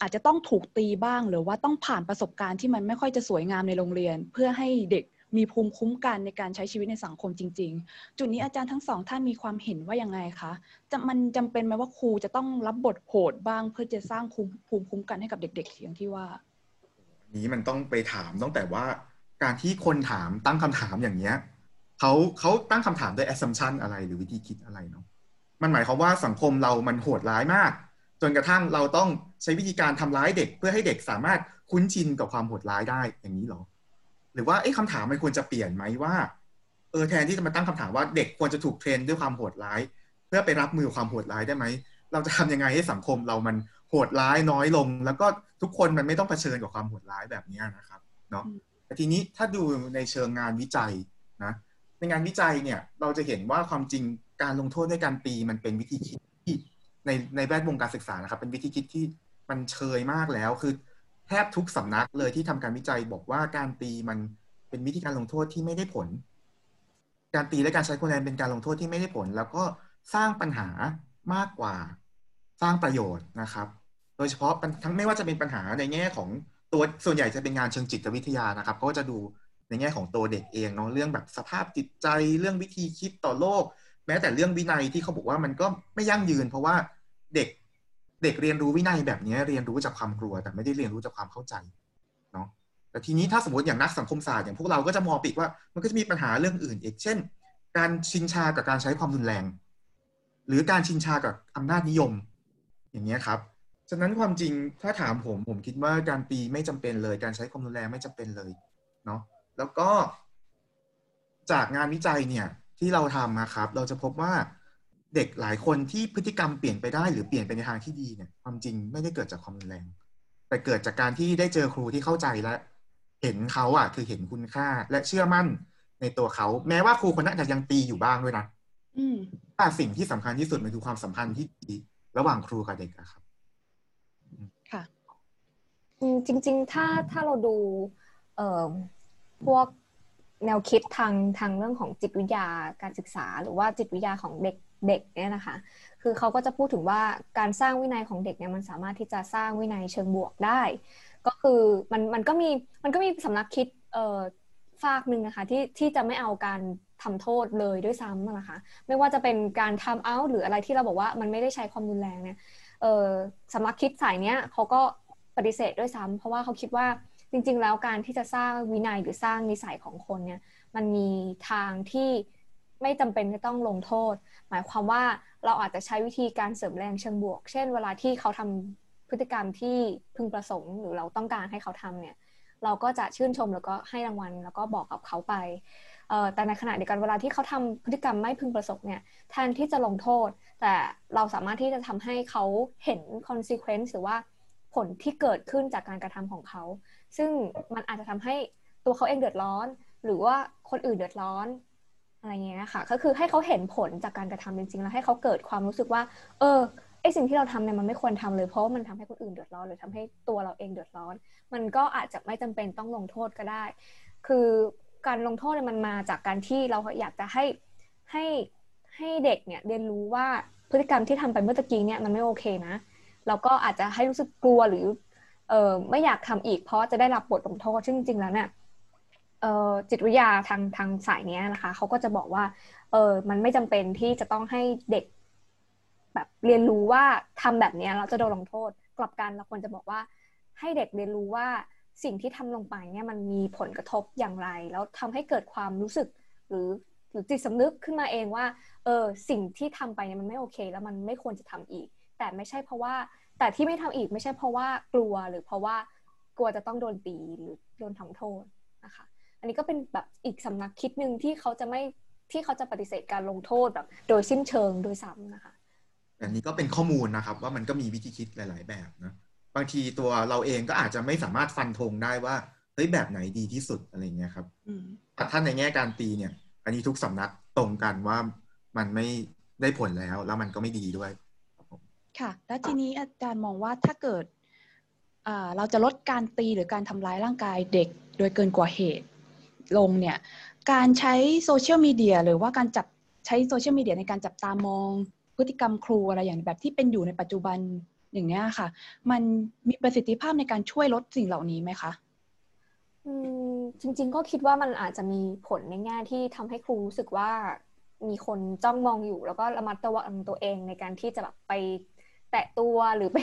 B: อาจจะต้องถูกตีบ้างหรือว่าต้องผ่านประสบการณ์ที่มันไม่ค่อยจะสวยงามในโรงเรียน เพื่อให้เด็กมีภูมิคุ้มกันในการใช้ชีวิตในสังคมจริง ๆ จุดนี้อาจารย์ทั้งสองท่านมีความเห็นว่ายังไงคะจะมันจำเป็นไหมว่าครูจะต้องรับบทโหดบ้าง เพื่อจะสร้างภูมิคุ้มกันให้กับเด็ก ๆ อย่างที่ว่า
D: นี้มันต้องไปถามตั้งแต่ว่าการที่คนถามตั้งคำถามอย่างเนี้ยเขาเขาตั้งคำถามด้วย assumption อะไรหรือวิธีคิดอะไรเนาะมันหมายความว่าสังคมเรามันโหดร้ายมาก จนกระทั่งเราต้องใช้วิธีการทำร้ายเด็ก เพื่อให้เด็กสามารถคุ้นชินกับความโหดร้ายได้อย่างนี้หรอ หรือว่าไอ้คำถามมันควรจะเปลี่ยนไหมว่าเออแทนที่จะมาตั้งคำถามว่าเด็กควรจะถูกเทรนด้วยความโหดร้าย เพื่อไปรับมือความโหดร้ายได้ไหมเราจะทำยังไงให้สังคมเรามันโหดร้ายน้อยลง แล้วก็ทุกคนมันไม่ต้องเผชิญกับความโหดร้ายแบบนี้นะครับเนาะแต่ทีนี้ถ้าดูในเชิงงานวิจัยนะในงานวิจัยเนี่ยเราจะเห็นว่าความจริงการลงโทษด้วยการตีมันเป็นวิธีคิดที่ ในในแวดวงการศึกษานะครับ เป็นวิธีคิดที่มันเชยมากแล้ว คือแทบทุกสำนักเลยที่ทำการวิจัยบอกว่าการตีมันเป็นวิธีการลงโทษที่ไม่ได้ผล การตีและการใช้ความรุนแรงเป็นการลงโทษที่ไม่ได้ผล แล้วก็สร้างปัญหามากกว่าสร้างประโยชน์นะครับ โดยเฉพาะทั้งไม่ว่าจะเป็นปัญหาในแง่ของตัวส่วนใหญ่จะเป็นงานเชิงจิตวิทยานะครับก็จะดูในแง่ของตัวเด็กเองเนาะเรื่องแบบสภาพจิตใจเรื่องวิธีคิดต่อโลก แม้แต่เรื่องวินัยที่เขาบอกว่ามันก็ไม่ยั่งยืน เพราะว่าเด็กเด็กเรียนรู้วินัยแบบนี้เรียนรู้จากความกลัว แต่ไม่ได้เรียนรู้จากความเข้าใจเนาะแต่ทีนี้ถ้าสมมติอย่างนักสังคมศาสตร์อย่างพวกเราก็จะมองปิดว่ามันก็จะมีปัญหาเรื่องอื่นอีกเช่น การชินชากับการใช้ความรุนแรง หรือการชินชากับอำนาจนิยม อย่างเงี้ครับฉะนั้นความจริงถ้าถามผมผมคิดว่าการตีไม่จำเป็นเลย การใช้ความรุนแรงไม่จำเป็นเลยเนาะแล้วก็จากงานวิจัยเนี่ย ที่เราทำนะครับ เราจะพบว่าเด็กหลายคนที่พฤติกรรมเปลี่ยนไปได้หรือเปลี่ยนไปในทางที่ดีเนี่ยความจริงไม่ได้เกิดจากความรุนแรง แต่เกิดจากการที่ได้เจอครูที่เข้าใจและ เห็นเขาอะคือเห็นคุณค่าและเชื่อมั่นในตัวเขา แม้ว่าครูคนนั้นจะยังตีอยู่บ้างด้วยนะแต่สิ่งที่สำคัญที่สุดมันคือความสัมพันธ์ที่ดีระหว่างครูกับเด็กครับ
C: ค่ะจริง ๆ ถ้าถ้าเราดู เอ่อพวก แนวคิดทางทางเรื่องของจิตวิทยาการศึกษา หรือว่าจิตวิทยาของเด็กเด็กเนี่ยนะคะ คือเขาก็จะพูดถึงว่าการสร้างวินัยของเด็กเนี่ยมันสามารถที่จะสร้างวินัยเชิงบวกได้ ก็คือมันมันก็มีมันก็มีสำนักคิดเอ่อฝากหนึ่งนะคะที่ที่จะไม่เอาการทำโทษเลยด้วยซ้ำนะคะ ไม่ว่าจะเป็นการทำเอาหรืออะไรที่เราบอกว่ามันไม่ได้ใช้ความรุนแรงเนี่ยเออสำนักคิดสายเนี้ยเขาก็ปฏิเสธด้วยซ้ำเพราะว่าเขาคิดว่า จริง ๆ แล้วการที่จะสร้างวินัยหรือสร้างนิสัยของคนเนี่ย มันมีทางที่ไม่จำเป็นจะต้องลงโทษ หมายความว่าเราอาจจะใช้วิธีการเสริมแรงเชิงบวก เช่น เวลาที่เขาทำพฤติกรรมที่พึงประสงค์ หรือเราต้องการให้เขาทำเนี่ย เราก็จะชื่นชมแล้วก็ให้รางวัล แล้วก็บอกกับเขาไปแต่ในขณะเดียวกันเวลาที่เขาทำพฤติกรรมไม่พึงประสงค์เนี่ยแทนที่จะลงโทษ แต่เราสามารถที่จะทำให้เขาเห็น consequence หรือว่าผลที่เกิดขึ้นจากการกระทำของเขา ซึ่งมันอาจจะทำให้ตัวเขาเองเดือดร้อน หรือว่าคนอื่นเดือดร้อนอะไรเงี้ยค่ะก็คือให้เขาเห็นผลจากการกระทำจริงๆ แล้วให้เขาเกิดความรู้สึกว่า เออไอสิ่งที่เราทำเนี่ยมันไม่ควรทำเลยเพราะมันทำให้คนอื่นเดือดร้อนหรือทำให้ตัวเราเองเดือดร้อน มันก็อาจจะไม่จำเป็นต้องลงโทษก็ได้ คือการลงโทษเนี่ยมันมาจากการที่เราอยากจะให้ให้ให้เด็กเนี่ยเรียนรู้ว่าพฤติกรรมที่ทำไปเมื่อตะกี้เนี่ยมันไม่โอเคนะแล้วก็อาจจะให้รู้สึกกลัวหรือ เออไม่อยากทำอีกเพราะจะได้รับบทลงโทษซึ่งจริงๆแล้วเนี่ยเออจิตวิทยาทางทางสายนี้นะคะเขาก็จะบอกว่า เออมันไม่จำเป็นที่จะต้องให้เด็ก แบบเรียนรู้ว่าทำแบบนี้เราจะโดนลงโทษ กลับกันเราควรจะบอกว่า ให้เด็กเรียนรู้ว่าสิ่งที่ทำลงไปเนี่ยมันมีผลกระทบอย่างไร แล้วทำให้เกิดความรู้สึกหรือหรือจิตสำนึกขึ้นมาเองว่า เออสิ่งที่ทำไปเนี่ยมันไม่โอเค แล้วมันไม่ควรจะทำอีก แต่ไม่ใช่เพราะว่า แต่ที่ไม่ทำอีกไม่ใช่เพราะว่ากลัวหรือเพราะว่ากลัวจะต้องโดนตีหรือโดนทำโทษนะคะ อันนี้ก็เป็นแบบอีกสำนักคิดหนึ่งที่เขาจะไม่ที่เขาจะปฏิเสธการลงโทษแบบ โดยสิ้นเชิงโดยซ้ำนะคะ
D: อันนี้ก็เป็นข้อมูลนะครับว่ามันก็มีวิธีคิดหลาย ๆ แบบนะบางทีตัวเราเองก็อาจจะไม่สามารถฟันธงได้ว่าเฮ้ยแบบไหนดีที่สุดอะไรเงี้ยครับแต่ถ้าในแง่การตีเนี่ย อันนี้ทุกสำนักตรงกันว่ามันไม่ได้ผลแล้วแล้วมันก็ไม่ดีด้วย
B: ค่ะ แล้วทีนี้อาจารย์มองว่าถ้าเกิดเราจะลดการตีหรือการทำร้ายร่างกายเด็กโดยเกินกว่าเหตุลงเนี่ย การใช้โซเชียลมีเดียหรือว่าการจับใช้โซเชียลมีเดียในการจับตามอง พฤติกรรมครูอะไรอย่างแบบที่เป็นอยู่ในปัจจุบันอย่างนี้ค่ะ มันมีประสิทธิภาพในการช่วยลดสิ่งเหล่านี้ไหมคะ
C: จริง ๆ ก็คิดว่ามันอาจจะมีผลในแง่ที่ทำให้ครูรู้สึกว่ามีคนจ้องมองอยู่ แล้วก็ระมัดระวังตัวเองในการที่จะแบบไป แตะตัวหรือไป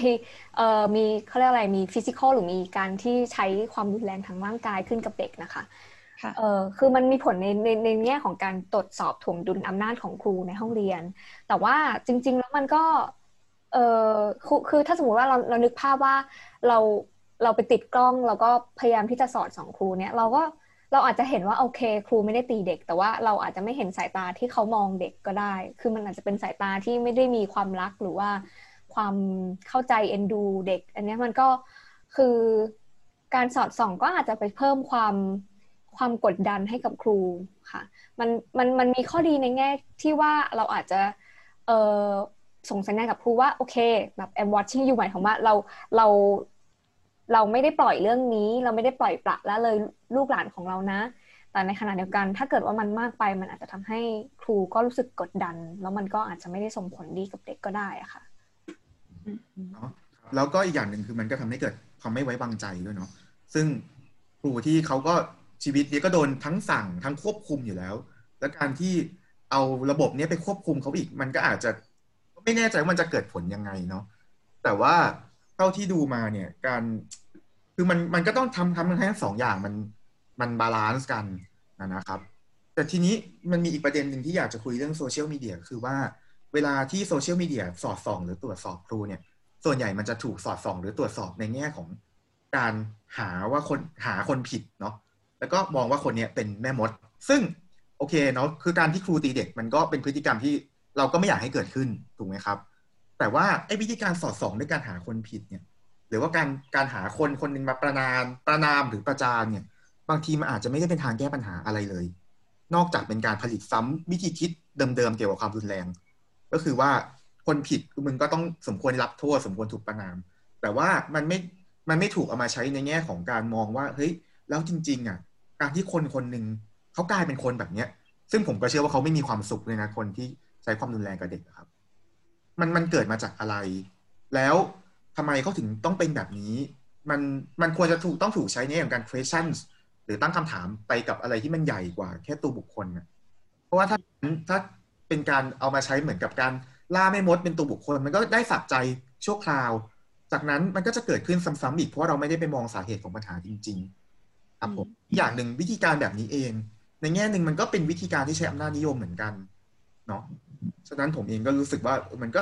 C: เอ่อมีเขาเรียกอะไรมี physical หรือมีการที่ใช้ความรุนแรงทางร่างกายขึ้นกับเด็กนะคะเออคือมันมีผลในในในแง่ของการตรวจสอบถ่วงดุลอำนาจของครูในห้องเรียน แต่ว่าจริง ๆ แล้วมันก็เออคือถ้าสมมติว่าเราเรานึกภาพว่าเราเราไปติดกล้องแล้วก็พยายามที่จะสอดสองครูเนี่ยเราก็เราอาจจะเห็นว่าโอเค ครูไม่ได้ตีเด็ก แต่ว่าเราอาจจะไม่เห็นสายตาที่เขามองเด็กก็ได้ คือมันอาจจะเป็นสายตาที่ไม่ได้มีความรักหรือว่า ความเข้าใจเอ็นดูเด็ก อันนี้มันก็คือการสอดส่องก็อาจจะไปเพิ่มความความกดดันให้กับครูค่ะมันมันมันมีข้อดีในแง่ที่ว่าเราอาจจะเออส่งสัญญาณกับครูว่า โอเคแบบ I'm watching you หมายถึงว่าเราเราเราไม่ได้ปล่อยเรื่องนี้ เราไม่ได้ปล่อยปละล้วเลยลูกหลานของเรานะ แต่ในขณะเดียวกัน ถ้าเกิดว่ามันมากไปมันอาจจะทำให้ครูก็รู้สึกกดดัน แล้วมันก็อาจจะไม่ได้ส่งผลดีกับเด็กก็ได้อะค่ะ
D: เนาะแล้วก็อีกอย่างหนึ่งคือมันก็ทำให้เกิดความไม่ไว้วางใจด้วยเนาะซึ่งครูที่เขาก็ชีวิตนี้ก็โดนทั้งสั่งทั้งควบคุมอยู่แล้ว แล้วการที่เอาระบบนี้ไปควบคุมเขาอีก มันก็อาจจะไม่แน่ใจว่ามันจะเกิดผลยังไงเนาะแต่ว่าเท่าที่ดูมาเนี่ยการคือมันมันก็ต้องทำทำทั้งสองอย่างมันมัน balance กันนะครับ แต่ทีนี้มันมีอีกประเด็นหนึ่งที่อยากจะคุยเรื่องโซเชียลมีเดียคือว่า เวลาที่โซเชียลมีเดียสอดส่อง หรือตรวจสอบครูเนี่ย ส่วนใหญ่มันจะถูกสอดส่อง หรือตรวจสอบในแง่ของการหาว่าคนหาคนผิดเนาะแล้วก็มองว่าคนนี้เป็นแม่มด ซึ่งโอเคเนาะคือการที่ครูตีเด็กมันก็เป็นพฤติกรรมที่เราก็ไม่อยากให้เกิดขึ้นถูกไหมครับ แต่ว่าไอ้วิธีการสอดส่องด้วยการหาคนผิดเนี่ย หรือว่าการการหาคนคนหนึ่งมาประนามประนามหรือประจานเนี่ย บางทีมันอาจจะไม่ได้เป็นทางแก้ปัญหาอะไรเลย นอกจากเป็นการผลิตซ้ำวิธีคิดเดิมๆเกี่ยวกับความรุนแรง ก็คือว่าคนผิดมึงก็ต้องสมควรรับโทษสมควรถูกประนาม แต่ว่ามันไม่มันไม่ถูกเอามาใช้ในแง่ของการมองว่าเฮ้ยแล้วจริง ๆ อะ การที่คนคนหนึ่งเขากลายเป็นคนแบบเนี้ย ซึ่งผมก็เชื่อว่าเขาไม่มีความสุขเลยนะคนที่ใช้ความรุนแรงกับเด็กครับ มันมันเกิดมาจากอะไร แล้วทำไมเขาถึงต้องเป็นแบบนี้ มันมันควรจะถูกต้องถูกใช้ในอย่างการ questions หรือตั้งคำถามไปกับอะไรที่มันใหญ่กว่าแค่ตัวบุคคลนะเพราะว่าถ้าถ้า เป็นการเอามาใช้เหมือนกับการล่าไม่มดเป็นตัวบุคคล มันก็ได้สับใจชั่วคราว จากนั้นมันก็จะเกิดขึ้นซ้ำๆอีกเพราะเราไม่ได้ไปมองสาเหตุของปัญหาจริง ๆ ครับผมอย่างหนึ่งวิธีการแบบนี้เอง ในแง่หนึ่งมันก็เป็นวิธีการที่ใช้อำนาจนิยมเหมือนกันเนาะฉะนั้นผมเองก็รู้สึกว่ามันก็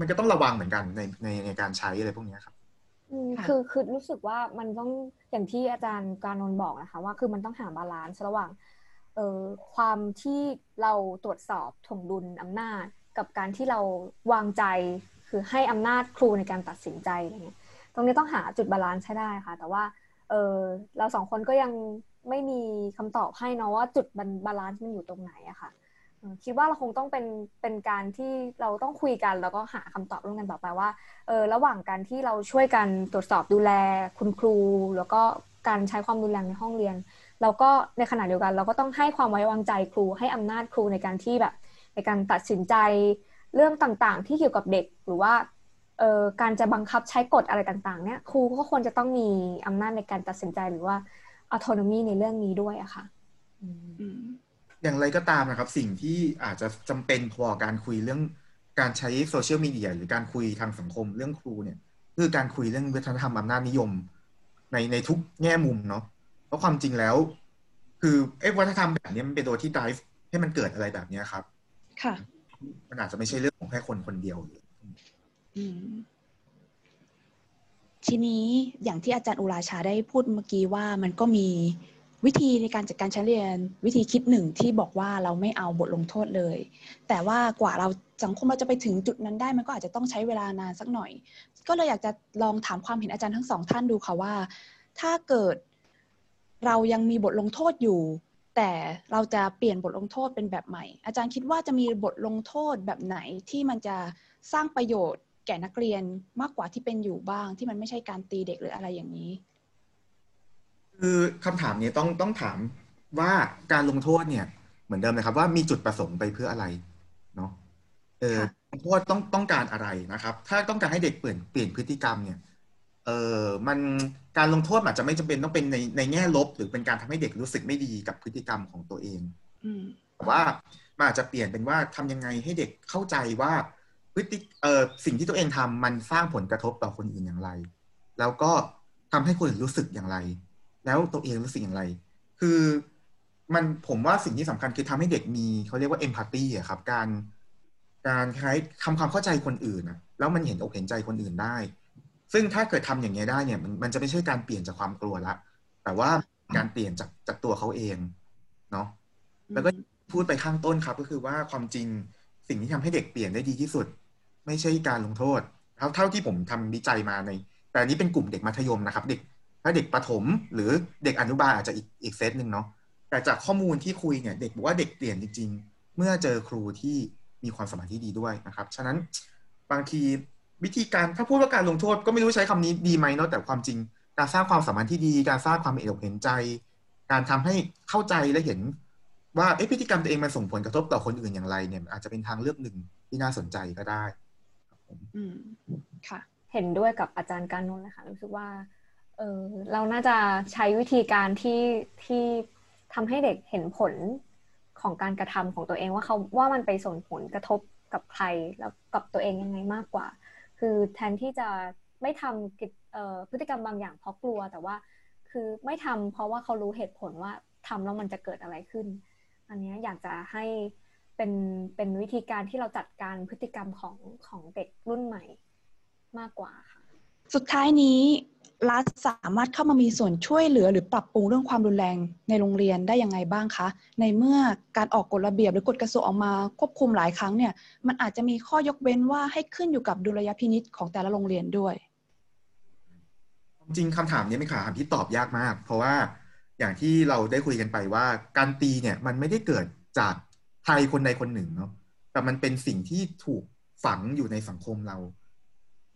D: มันก็ต้องระวังเหมือนกันในในในการใช้อะไรพวกนี้ครับ
C: คือคือรู้สึกว่ามันต้องอย่างที่อาจารย์การนนบอกนะคะ ว่าคือมันต้องหา balance ระหว่าง เออความที่เราตรวจสอบถ่วงดุลอำนาจ กับการที่เราวางใจคือให้อำนาจครูในการตัดสินใจอะไรเงี้ยตรงนี้ต้องหาจุด balance ให้ได้ค่ะ แต่ว่าเออเราสองคนก็ยังไม่มีคำตอบให้นะว่าจุดบาลานซ์มันอยู่ตรงไหนอะค่ะคิดว่าเราคงต้องเป็นเป็นการที่เราต้องคุยกัน แล้วก็หาคำตอบร่วมกันต่อไปว่าเออระหว่างการที่เราช่วยกันตรวจสอบดูแลคุณครู แล้วก็การใช้ความรุนแรงในห้องเรียน แล้วก็ในขณะเดียวกันเราก็ต้องให้ความไว้วางใจครูให้อำนาจครูในการที่แบบ ในการตัดสินใจเรื่องต่างๆ ที่เกี่ยวกับเด็กหรือว่าการจะบังคับใช้กฎอะไรต่างๆ เนี่ยครูก็ควรจะต้องมีอำนาจในการตัดสินใจหรือว่าอัตโนมีในเรื่องนี้ด้วยอะค่ะ
D: อย่างไรก็ตามนะครับ สิ่งที่อาจจะจำเป็นพอการคุยเรื่องการใช้โซเชียลมีเดียหรือการคุยทางสังคมเรื่องครูเนี่ย คือการคุยเรื่องวัฒนธรรมอำนาจนิยม ในในทุกแง่มุมเนาะ ราะความจริงแล้ว คือไอ้วัฒนธรรมแบบนี้มันเป็นตัวที่ drive ให้มันเกิดอะไรแบบนี้ครับ
B: ค่ะ
D: มันอาจจะไม่ใช่เรื่องของแค่คนคนเดียว
B: ทีนี้อย่างที่อาจารย์อุราชาได้พูดเมื่อกี้ว่ามันก็มีวิธีในการจัดการชั้นเรียน วิธีคิดหนึ่งที่บอกว่าเราไม่เอาบทลงโทษเลย แต่ว่ากว่าเราสังคมเราจะไปถึงจุดนั้นได้ มันก็อาจจะต้องใช้เวลานานสักหน่อย ก็เลยอยากจะลองถามความเห็นอาจารย์ทั้งสองท่านดูค่ะว่า ถ้าเกิด เรายังมีบทลงโทษอยู่ แต่เราจะเปลี่ยนบทลงโทษเป็นแบบใหม่ อาจารย์คิดว่าจะมีบทลงโทษแบบไหนที่มันจะสร้างประโยชน์แก่นักเรียนมากกว่าที่เป็นอยู่บ้าง ที่มันไม่ใช่การตีเด็กหรืออะไรอย่างนี้
D: คือคำถามนี้ต้องต้องถามว่าการลงโทษเนี่ย เหมือนเดิมเลยครับว่ามีจุดประสงค์ไปเพื่ออะไรเนาะเออลงโทษต้องต้องการอะไรนะครับ ถ้าต้องการให้เด็กเปลี่ยนเปลี่ยนพฤติกรรมเนี่ยเออมัน การลงโทษอาจจะไม่จำเป็นต้องเป็นในในแง่ลบ หรือเป็นการทำให้เด็กรู้สึกไม่ดีกับพฤติกรรมของตัวเอง
B: อืม
D: แต่ว่ามันอาจจะเปลี่ยนเป็นว่าทำยังไงให้เด็กเข้าใจว่าพฤติเอ่อสิ่งที่ตัวเองทำมันสร้างผลกระทบต่อคนอื่นอย่างไร แล้วก็ทำให้คนอื่นรู้สึกอย่างไร แล้วตัวเองรู้สึกอย่างไร คือมันผมว่าสิ่งที่สำคัญคือทำให้เด็กมีเขาเรียกว่าเอมพัตตีอะครับ การการใช้ทำความเข้าใจคนอื่นนะแล้วมันเห็นอกเห็นใจคนอื่นได้ ซึ่งถ้าเกิดทำอย่างนี้ยได้เนี่ยมันมันจะไม่ใช่การเปลี่ยนจากความกลัวละ แต่ว่าการเปลี่ยนจากจากตัวเขาเองเนาะแล้วก็พูดไปข้างต้นครับ ก็คือว่าความจริงสิ่งที่ทำให้เด็กเปลี่ยนได้ดีที่สุด ไม่ใช่การลงโทษเท่าเท่าที่ผมทำวิจัยมาใน แต่อันนี้เป็นกลุ่มเด็กมัธยมนะครับ เด็กถ้าเด็กประถม หรือเด็กอนุบาลอาจจะอีกอีกเซตหนึ่งเนาะแต่จากข้อมูลที่คุยเนี่ยเด็กบอกว่าเด็กเปลี่ยนจริง ๆ เมื่อเจอครูที่มีความสามารถที่ดีด้วยนะครับ ฉะนั้นบางที วิธีการถ้าพูดว่าการลงโทษก็ไม่รู้ใช้คำนี้ดีไหมเนาะแต่ความจริง การสร้างความสัมพันที่ดี การสร้างความเอ็นอกเห็นใจ การทำให้เข้าใจและเห็น ว่าเอ๊ะพฤติกรรมตัวเองมันส่งผลกระทบต่อคนอื่นอย่างไรเนี่ย อาจจะเป็นทางเลือกหนึ่งที่น่าสนใจก็ได้
B: อืมค่ะ
C: เห็นด้วยกับอาจารย์การนนท์นะคะรู้สึกว่าเออเราน่าจะใช้วิธีการที่ที่ทำให้เด็กเห็นผลของการกระทำของตัวเองว่าเขาว่ามันไปส่งผลกระทบกับใครแล้วกับตัวเองยังไงมากกว่า คือแทนที่จะไม่ทำพฤติกรรมบางอย่างเพราะกลัว แต่ว่าคือไม่ทำเพราะว่าเขารู้เหตุผลว่าทำแล้วมันจะเกิดอะไรขึ้น อันนี้อยากจะให้เป็นเป็นวิธีการที่เราจัดการพฤติกรรมของของเด็กรุ่นใหม่มากกว่าค่ะ
B: สุดท้ายนี้รัฐสามารถเข้ามามีส่วนช่วยเหลือหรือปรับปรุงเรื่องความรุนแรงในโรงเรียนได้ยังไงบ้างคะ ในเมื่อการออกกฎระเบียบหรือกฎกระทรวงออกมาควบคุมหลายครั้งเนี่ยมันอาจจะมีข้อยกเว้นว่าให้ขึ้นอยู่กับดุลยพินิษของแต่ละโรงเรียนด้วย
D: จริงคำถามนี้เป็นคำถามที่ตอบยากมาก เพราะว่าอย่างที่เราได้คุยกันไปว่า การตีเนี่ยมันไม่ได้เกิดจากใครคนใดคนหนึ่งเนาะแต่มันเป็นสิ่งที่ถูกฝังอยู่ในสังคมเรา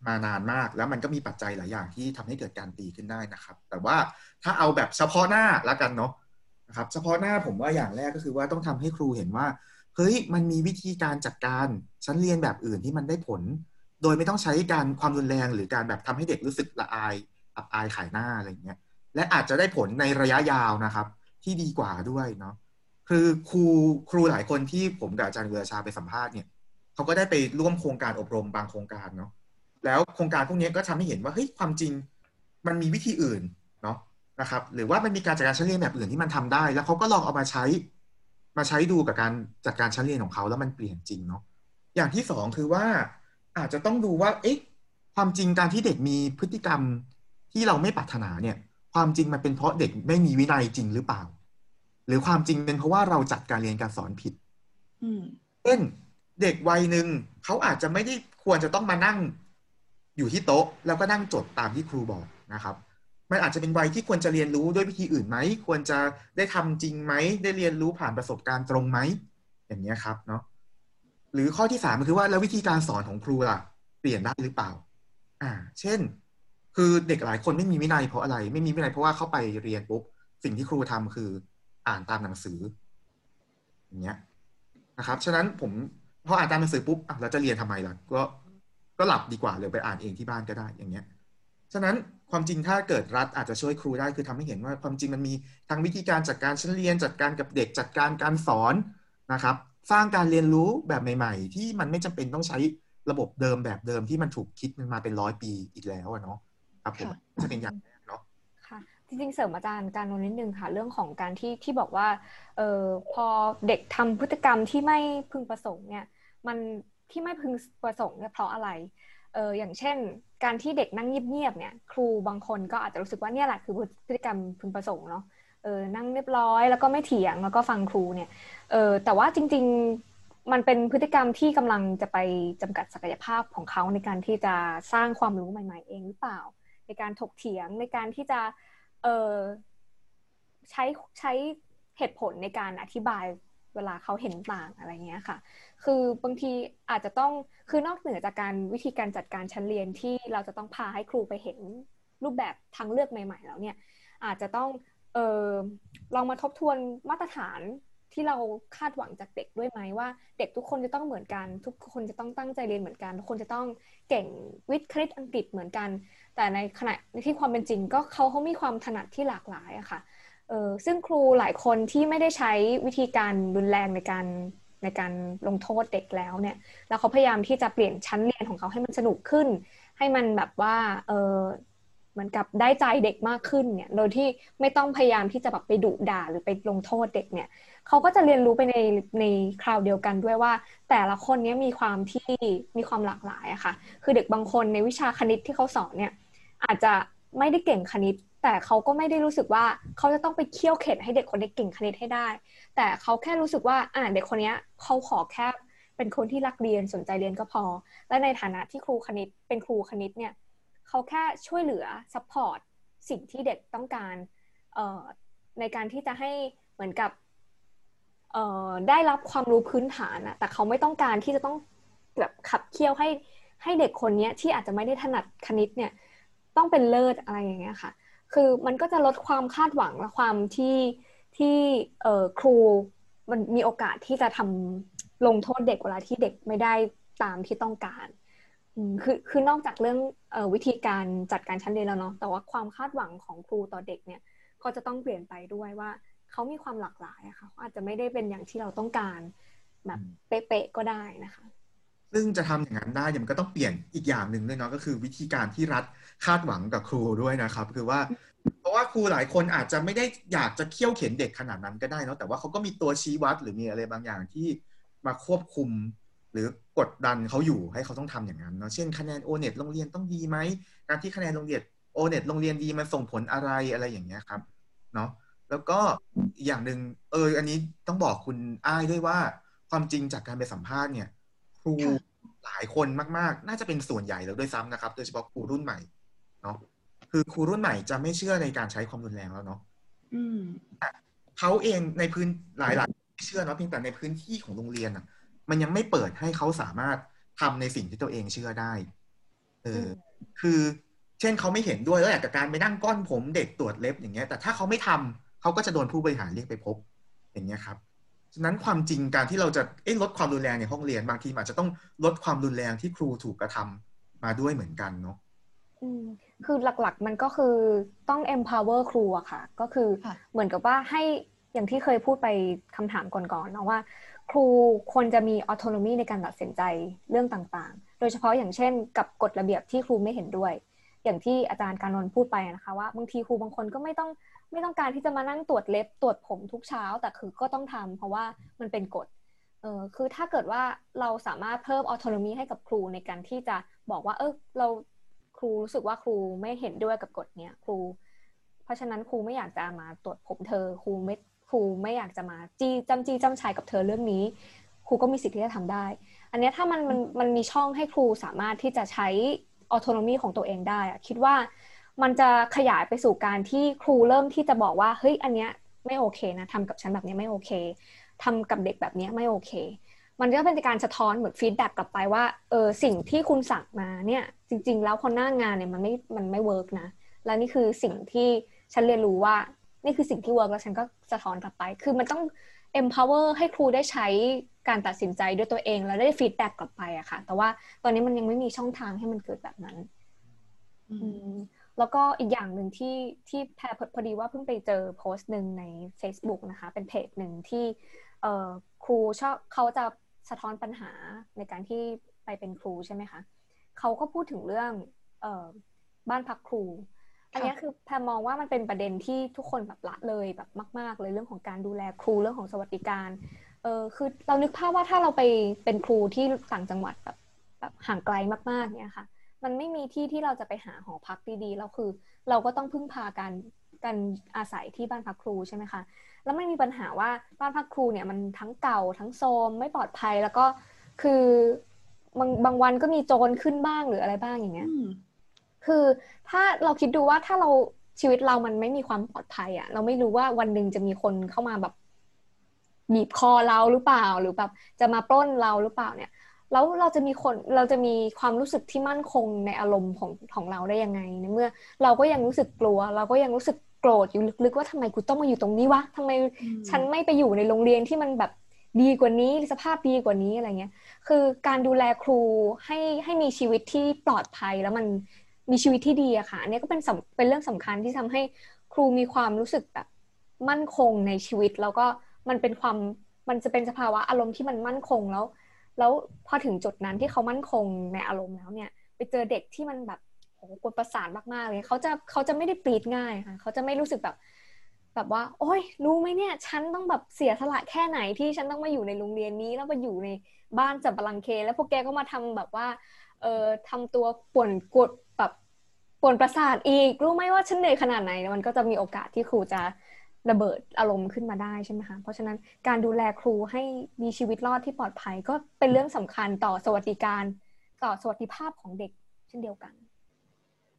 D: มานานมาก แล้วมันก็มีปัจจัยหลายอย่างที่ทำให้เกิดการตีขึ้นได้นะครับ แต่ว่าถ้าเอาแบบเฉพาะหน้าละกันเนาะนะครับเฉพาะหน้าผมว่าอย่างแรกก็คือว่าต้องทำให้ครูเห็นว่าเฮ้ยมันมีวิธีการจัดการชั้นเรียนแบบอื่นที่มันได้ผล โดยไม่ต้องใช้การความรุนแรงหรือการแบบทำให้เด็กรู้สึกละอายอับอายขายหน้าอะไรอย่างเงี้ยและอาจจะได้ผลในระยะยาวนะครับ ที่ดีกว่าด้วยเนาะคือครูครูหลายคนที่ผมกับอาจารย์เวรชาไปสัมภาษณ์เนี่ยเขาก็ได้ไปร่วมโครงการอบรมบางโครงการเนาะ แล้วโครงการพวกนี้ก็ทำให้เห็นว่าเฮ้ยความจริงมันมีวิธีอื่นเนาะนะครับหรือว่ามันมีการจัดการชั้นเรียนแบบอื่นที่มันทำได้ แล้วเขาก็ลองเอามาใช้มาใช้ดูกับการจัดการชั้นเรียนของเขาแล้วมันเปลี่ยนจริงเนาะอย่างที่สองคือว่าอาจจะต้องดูว่าเอ๊ะความจริงการที่เด็กมีพฤติกรรมที่เราไม่ปรารถนาเนี่ย ความจริงมันเป็นเพราะเด็กไม่มีวินัยจริงหรือเปล่า หรือความจริงเป็นเพราะว่าเราจัดการเรียนการสอนผิด
B: อืม
D: เช่นเด็กวัยหนึ่งเขาอาจจะไม่ได้ควรจะต้องมานั่ง อยู่ที่โต๊ะแล้วก็นั่งจดตามที่ครูบอกนะครับ มันอาจจะเป็นวัยที่ควรจะเรียนรู้ด้วยวิธีอื่นไหม ควรจะได้ทำจริงไหม ได้เรียนรู้ผ่านประสบการณ์ตรงไหม อย่างนี้ครับเนาะหรือข้อที่สามก็คือว่าแล้ววิธีการสอนของครูล่ะ เปลี่ยนได้หรือเปล่า อ่า เช่น คือเด็กหลายคนไม่มีวินัยเพราะอะไร ไม่มีวินัยเพราะว่าเข้าไปเรียนปุ๊บสิ่งที่ครูทำคืออ่านตามหนังสือ อย่างเงี้ยนะครับ ฉะนั้นผมพออ่านตามหนังสือปุ๊บอะแล้วจะเรียนทำไมล่ะ ก็ ก็หลับดีกว่าเลยไปอ่านเองที่บ้านก็ได้อย่างเงี้ยฉะนั้นความจริงถ้าเกิดรัฐอาจจะช่วยครูได้คือทำให้เห็นว่าความจริงมันมีทางวิธีการจัดการชั้นเรียนจัดการกับเด็กจัดการการสอนนะครับ สร้างการเรียนรู้แบบใหม่ ๆ ที่มันไม่จำเป็นต้องใช้ระบบเดิมแบบเดิมที่มันถูกคิดมันมาเป็นร้อยปีอีกแล้วอะเนาะครับผม
B: ค่ะ
D: จะเป็นอย่างแรกเนาะ
C: ค่ะจริงๆเสริมอาจารย์การนนท์นิดนึงค่ะ เรื่องของการที่ที่บอกว่าเออพอเด็กทำพฤติกรรมที่ไม่พึงประสงค์เนี่ยมัน ที่ไม่พึงประสงค์เนี่ยเพราะอะไรเอออย่างเช่น การที่เด็กนั่งเงียบๆเนี่ย ครูบางคนก็อาจจะรู้สึกว่าเนี่ยแหละคือพฤติกรรมพึงประสงค์เนาะเออนั่งเรียบร้อยแล้วก็ไม่เถียงแล้วก็ฟังครูเนี่ยเออแต่ว่าจริง ๆมันเป็นพฤติกรรมที่กำลังจะไปจำกัดศักยภาพของเขาในการที่จะสร้างความรู้ใหม่ ๆ เองหรือเปล่า ในการถกเถียงในการที่จะเออใช้ใช้เหตุผลในการอธิบาย เวลาเขาเห็นต่างอะไรเงี้ยค่ะ คือบางทีอาจจะต้องคือนอกเหนือจากการวิธีการจัดการชั้นเรียนที่เราจะต้องพาให้ครูไปเห็นรูปแบบทางเลือกใหม่ ๆ แล้วเนี่ย อาจจะต้องเออลองมาทบทวนมาตรฐานที่เราคาดหวังจากเด็กด้วยไหมว่า เด็กทุกคนจะต้องเหมือนกัน ทุกคนจะต้องตั้งใจเรียนเหมือนกัน ทุกคนจะต้องเก่งวิทย์คณิตอังกฤษเหมือนกัน แต่ในขณะที่ความเป็นจริงก็เขาเขามีความถนัดที่หลากหลายอะค่ะ เออซึ่งครูหลายคนที่ไม่ได้ใช้วิธีการรุนแรงในการในการลงโทษเด็กแล้วเนี่ย แล้วเขาพยายามที่จะเปลี่ยนชั้นเรียนของเขาให้มันสนุกขึ้น ให้มันแบบว่า เออเหมือนกับได้ใจเด็กมากขึ้นเนี่ย โดยที่ไม่ต้องพยายามที่จะแบบไปดุด่าหรือไปลงโทษเด็กเนี่ย เขาก็จะเรียนรู้ไปในในคราวเดียวกันด้วยว่า แต่ละคนนี้มีความที่มีความหลากหลายอะค่ะ คือเด็กบางคนในวิชาคณิตที่เขาสอนเนี่ย อาจจะไม่ได้เก่งคณิต แต่เขาก็ไม่ได้รู้สึกว่าเขาจะต้องไปเคี่ยวเข็นให้เด็กคนนี้เก่งคณิตให้ได้ แต่เขาแค่รู้สึกว่าอ่าเด็กคนนี้เขาขอแค่เป็นคนที่รักเรียนสนใจเรียนก็พอ และในฐานะที่ครูคณิตเป็นครูคณิตเนี่ยเขาแค่ช่วยเหลือ supportสิ่งที่เด็กต้องการในการที่จะให้เหมือนกับได้รับความรู้พื้นฐานอะแต่เขาไม่ต้องการที่จะต้องแบบขับเคี่ยวให้ให้เด็กคนนี้ที่อาจจะไม่ได้ถนัดคณิตเนี่ยต้องเป็นเลิศอะไรอย่างเงี้ยค่ะ คือมันก็จะลดความคาดหวังและความที่ที่ครูมันมีโอกาสที่จะทำลงโทษเด็กเวลาที่เด็กไม่ได้ตามที่ต้องการคือคือนอกจากเรื่องอวิธีการจัดการชั้นเรียนแล้วเนาะแต่ว่าความคาดหวังของครูต่อเด็กเนี่ย ก็จะต้องเปลี่ยนไปด้วยว่าเขามีความหลากหลายอะค่ะอาจจะไม่ได้เป็นอย่างที่เราต้องการแบบเป๊ะๆก็ได้นะคะ
D: ซึ่งจะทำอย่างนั้นได้เนี่ยมันก็ต้องเปลี่ยนอีกอย่างหนึ่งด้วยเนาะก็คือวิธีการที่รัฐคาดหวังกับครูด้วยนะครับ คือว่า เพราะว่าครูหลายคนอาจจะไม่ได้อยากจะเคี่ยวเข็นเด็กขนาดนั้นก็ได้เนาะแต่ว่าเขาก็มีตัวชี้วัดหรือมีอะไรบางอย่างที่มาควบคุม หรือกดดันเขาอยู่ให้เขาต้องทำอย่างนั้นเนาะเช่นคะแนนโอเน็ตโรงเรียนต้องดีไหมการที่คะแนนโรงเรียนโอเน็ตโรงเรียนดีมันส่งผลอะไรอะไรอย่างเงี้ยครับเนาะแล้วก็อย่างหนึ่งเอออันนี้ต้องบอกคุณอ้ายด้วยว่า ความจริงจากการไปสัมภาษณ์เนี่ย รูหลายคนมากๆ น่าจะเป็นส่วนใหญ่แล้วด้วยซ้ำนะครับ โดยเฉพาะครูรุ่นใหม่เนาะคือครูรุ่นใหม่จะไม่เชื่อในการใช้ความรุนแรงแล้วเนาะเขาเองในพื้นหลายๆไม่เชื่อเนาะเพียงแต่ในพื้นที่ของโรงเรียนอะ มันยังไม่เปิดให้เขาสามารถทำในสิ่งที่ตัวเองเชื่อได้ เออ คือ เช่นเขาไม่เห็นด้วยแล้วอยากกับการไปนั่งก้อนผมเด็กตรวจเล็บอย่างเงี้ย แต่ถ้าเขาไม่ทำเขาก็จะโดนผู้บริหารเรียกไปพบ อย่างเงี้ยครับ ฉะนั้นความจริงการที่เราจะลดความรุนแรงในห้องเรียนบางทีอาจจะต้องลดความรุนแรงที่ครูถูกกระทำมาด้วยเหมือนกันเนาะ
C: อืมคือหลักๆ มันก็คือต้อง empower ครูอะค่ะ ก็คือเหมือนกับว่าให้อย่างที่เคยพูดไปคำถามก่อนๆเนาะว่า ครูควรจะมีออโตโนมีในการตัดสินใจเรื่องต่างๆ โดยเฉพาะอย่างเช่น กับกฎระเบียบที่ครูไม่เห็นด้วย อย่างที่อาจารย์การนนพูดไปนะคะว่าบางทีครูบางคนก็ไม่ต้อง ไม่ต้องการที่จะมานั่งตรวจเล็บตรวจผมทุกเช้า แต่คือก็ต้องทำเพราะว่ามันเป็นกฎเออคือถ้าเกิดว่าเราสามารถเพิ่มออโตโนมีให้กับครูในการที่จะบอกว่า เออเราครูรู้สึกว่าครูไม่เห็นด้วยกับกฎเนี้ยครู เพราะฉะนั้นครูไม่อยากจะมาตรวจผมเธอครูไม่ครูไม่อยากจะมาจี้จำจี้จำชัยกับเธอเรื่องนี้ ครูก็มีสิทธิ์ที่จะทำได้ อันนี้ถ้ามันมันมันมีช่องให้ครูสามารถที่จะใช้ออโตโนมีของตัวเองได้อะคิดว่า มันจะขยายไปสู่การที่ครูเริ่มที่จะบอกว่าเฮ้ยอันเนี้ยไม่โอเคนะทำกับฉันแบบนี้ไม่โอเคทำกับเด็กแบบนี้ไม่โอเค มันก็เป็นการสะท้อนเหมือน feedback กลับไปว่าเออสิ่งที่คุณสั่งมาเนี่ย จริง ๆ แล้วคนหน้างานเนี่ยมันไม่มันไม่ work นะและนี่คือสิ่งที่ฉันเรียนรู้ว่านี่คือสิ่งที่ work แล้วฉันก็สะท้อนกลับไป คือมันต้อง empower ให้ครูได้ใช้การตัดสินใจด้วยตัวเอง แล้วได้ feedback กลับไปอะค่ะ แต่ว่าตอนนี้มันยังไม่มีช่องทางให้มันเกิดแบบนั้น แล้วก็อีกอย่างหนึ่งที่ที่แพรพอดีว่าเพิ่งไปเจอโพสต์หนึ่งใน Facebook นะคะ เป็นเพจหนึ่งที่ครูชอบเขาจะสะท้อนปัญหาในการที่ไปเป็นครูใช่ไหมคะเขาก็พูดถึงเรื่องบ้านพักครู อันนี้คือแพรมองว่ามันเป็นประเด็นที่ทุกคนแบบละเลยแบบมาก ๆ เลยเรื่องของการดูแลครูเรื่องของสวัสดิการเออคือเรานึกภาพว่าถ้าเราไปเป็นครูที่ต่างจังหวัดแบบแบบห่างไกลมากๆเนี่ยค่ะ มันไม่มีที่ที่เราจะไปหาหอพักดีๆแล้วคือ เราก็ต้องพึ่งพาการกันอาศัยที่บ้านพักครูใช่ไหมคะแล้วไม่มีปัญหาว่าบ้านพักครูเนี่ยมันทั้งเก่าทั้งโซมไม่ปลอดภัยแล้วก็คือบางบางวันก็มีโจรขึ้นบ้างหรืออะไรบ้างอย่างเงี้ยคือถ้าเราคิดดูว่าถ้าเราชีวิตเรามันไม่มีความปลอดภัยอะ่ะ เราไม่รู้ว่าวันหนึ่งจะมีคนเข้ามาแบบบีบคอเราหรือเปล่า หรือแบบจะมาปล้นเราหรือเปล่าเนี่ย แล้วเราจะมีคนเราจะมีความรู้สึกที่มั่นคงในอารมณ์ของของเราได้ยังไงในเมื่อ เราก็ยังรู้สึกกลัว เราก็ยังรู้สึกโกรธอยู่ลึกๆว่าทำไมกูต้องมาอยู่ตรงนี้วะทำไมฉันไม่ไปอยู่ในโรงเรียนที่มันแบบดีกว่านี้สภาพดีกว่านี้อะไรเงี้ย คือการดูแลครูให้ให้มีชีวิตที่ปลอดภัยแล้วมันมีชีวิตที่ดีอะค่ะอันนี้ก็เป็นเป็นเรื่องสำคัญที่ทำให้ครูมีความรู้สึกแบบมั่นคงในชีวิต แล้วก็มันเป็นความมันจะเป็นสภาวะอารมณ์ที่มันมั่นคงแล้ว แล้วพอถึงจุดนั้นที่เขามั่นคงในอารมณ์แล้วเนี่ย ไปเจอเด็กที่มันแบบโอ้กวนประสานมากๆเลยเขาจะเขาจะไม่ได้ปลีดง่ายค่ะเขาจะไม่รู้สึกแบบ แบบว่า โอ้ยรู้ไหมเนี่ย ฉันต้องแบบเสียสละแค่ไหนที่ฉันต้องมาอยู่ในโรงเรียนนี้ แล้วมาอยู่ในบ้านจับบลังเค แล้วพวกแกก็มาทำแบบว่า เอ่อทำตัวป่วนกดแบบป่วนประสาทอีก รู้ไหมว่าฉันเหนื่อยขนาดไหนมันก็จะมีโอกาสที่ครูจะ ระเบิดอารมณ์ขึ้นมาได้ใช่ไหมคะ เพราะฉะนั้นการดูแลครูให้มีชีวิตรอดที่ปลอดภัยก็เป็นเรื่องสำคัญต่อสวัสดิการ ต่อสวัสดิภาพของเด็กเช่นเดียวกัน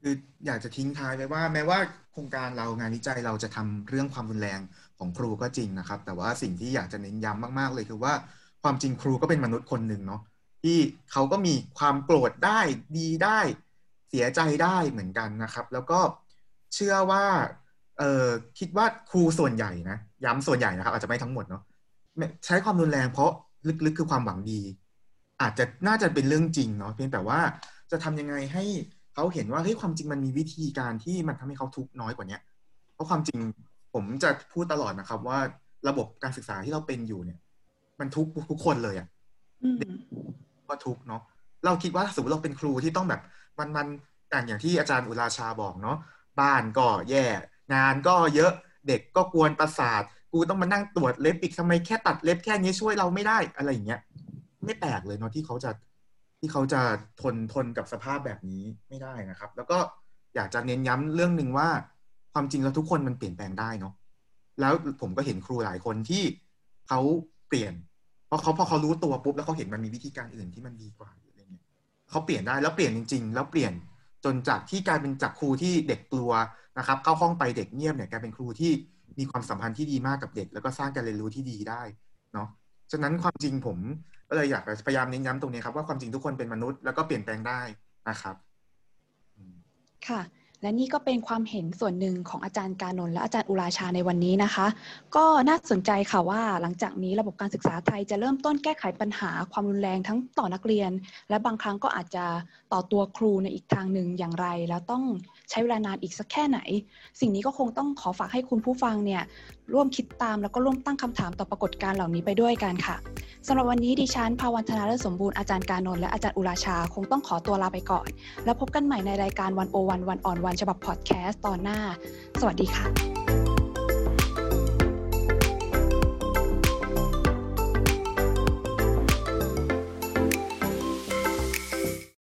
D: คืออยากจะทิ้งท้ายไว้ว่า แม้ว่าโครงการเรางานวิจัยเราจะทำเรื่องความรุนแรงของครูก็จริงนะครับ แต่ว่าสิ่งที่อยากจะเน้นย้ำมากๆเลยคือว่าความจริงครูก็เป็นมนุษย์คนหนึ่งเนาะที่เขาก็มีความโกรธได้ดีได้เสียใจได้เหมือนกันนะครับ แล้วก็เชื่อว่า เออคิดว่าครูส่วนใหญ่นะย้ำส่วนใหญ่นะครับ อาจจะไม่ทั้งหมดเนาะใช้ความรุนแรงเพราะลึกๆคือความหวังดี อาจจะน่าจะเป็นเรื่องจริงเนาะเพียงแต่ว่าจะทำยังไงให้เขาเห็นว่าเฮ้ยความจริงมันมีวิธีการที่มันทำให้เขาทุกข์น้อยกว่าเนี้ยเพราะความจริงผมจะพูดตลอดนะครับ ว่าระบบการศึกษาที่เราเป็นอยู่เนี่ย มันทุกทุกคนเลยอะ่ะก็ทุกเนาะเราคิดว่าสมมติเราเป็นครูที่ต้องแบบมันมันอย่างอย่างที่อาจารย์อุราชาบอกเนาะบ้านก็แย่ งานก็เยอะเด็กก็กวนประสาท กูต้องมานั่งตรวจเล็บอีกทำไมแค่ตัดเล็บแค่นี้ช่วยเราไม่ได้อะไรอย่างเงี้ยไม่แปลกเลยเนาะที่เขาจะที่เขาจะทนทนกับสภาพแบบนี้ไม่ได้นะครับ แล้วก็อยากจะเน้นย้ำเรื่องหนึ่งว่า ความจริงแล้วทุกคนมันเปลี่ยนแปลงได้เนาะแล้วผมก็เห็นครูหลายคนที่เขาเปลี่ยน เพราะเขาพอเขารู้ตัวปุ๊บแล้วเขาเห็นมันมีวิธีการอื่นที่มันดีกว่าอะไรเงี้ยเขาเปลี่ยนได้แล้วเปลี่ยนจริง ๆ แล้วเปลี่ยนจนจากที่กลายเป็นจากครูที่เด็กกลัว นะครับเข้าห้องไปเด็กเงียบเนี่ยกลายเป็นครูที่มีความสัมพันธ์ที่ดีมากกับเด็ก แล้วก็สร้างการเรียนรู้ที่ดีได้เนาะฉะนั้นความจริงผมก็เลยอยากพยายามเน้นย้ำตรงนี้ครับว่าความจริงทุกคนเป็นมนุษย์แล้วก็เปลี่ยนแปลงได้นะครับ
B: ค่ะ และนี่ก็เป็นความเห็นส่วนหนึ่งของอาจารย์การนนและอาจารย์อุราชาในวันนี้นะคะ ก็น่าสนใจค่ะว่าหลังจากนี้ระบบการศึกษาไทยจะเริ่มต้นแก้ไขปัญหาความรุนแรงทั้งต่อนักเรียน และบางครั้งก็อาจจะต่อตัวครูในอีกทางหนึ่งอย่างไร แล้วต้อง ใช้เวลานานอีกสักแค่ไหน สิ่งนี้ก็คงต้องขอฝากให้คุณผู้ฟังเนี่ยร่วมคิดตามแล้วก็ร่วมตั้งคำถามต่อปรากฏการณ์เหล่านี้ไปด้วยกันค่ะสำหรับวันนี้ดิฉันภาวันธนาเลิศสมบูรณ์อาจารย์การนนและอาจารย์อุราชา คงต้องขอตัวลาไปก่อน แล้วพบกันใหม่ในรายการวันโอวันวันออนวันฉบับพอดแคสต์ตอนหน้า สวัสดีค่ะ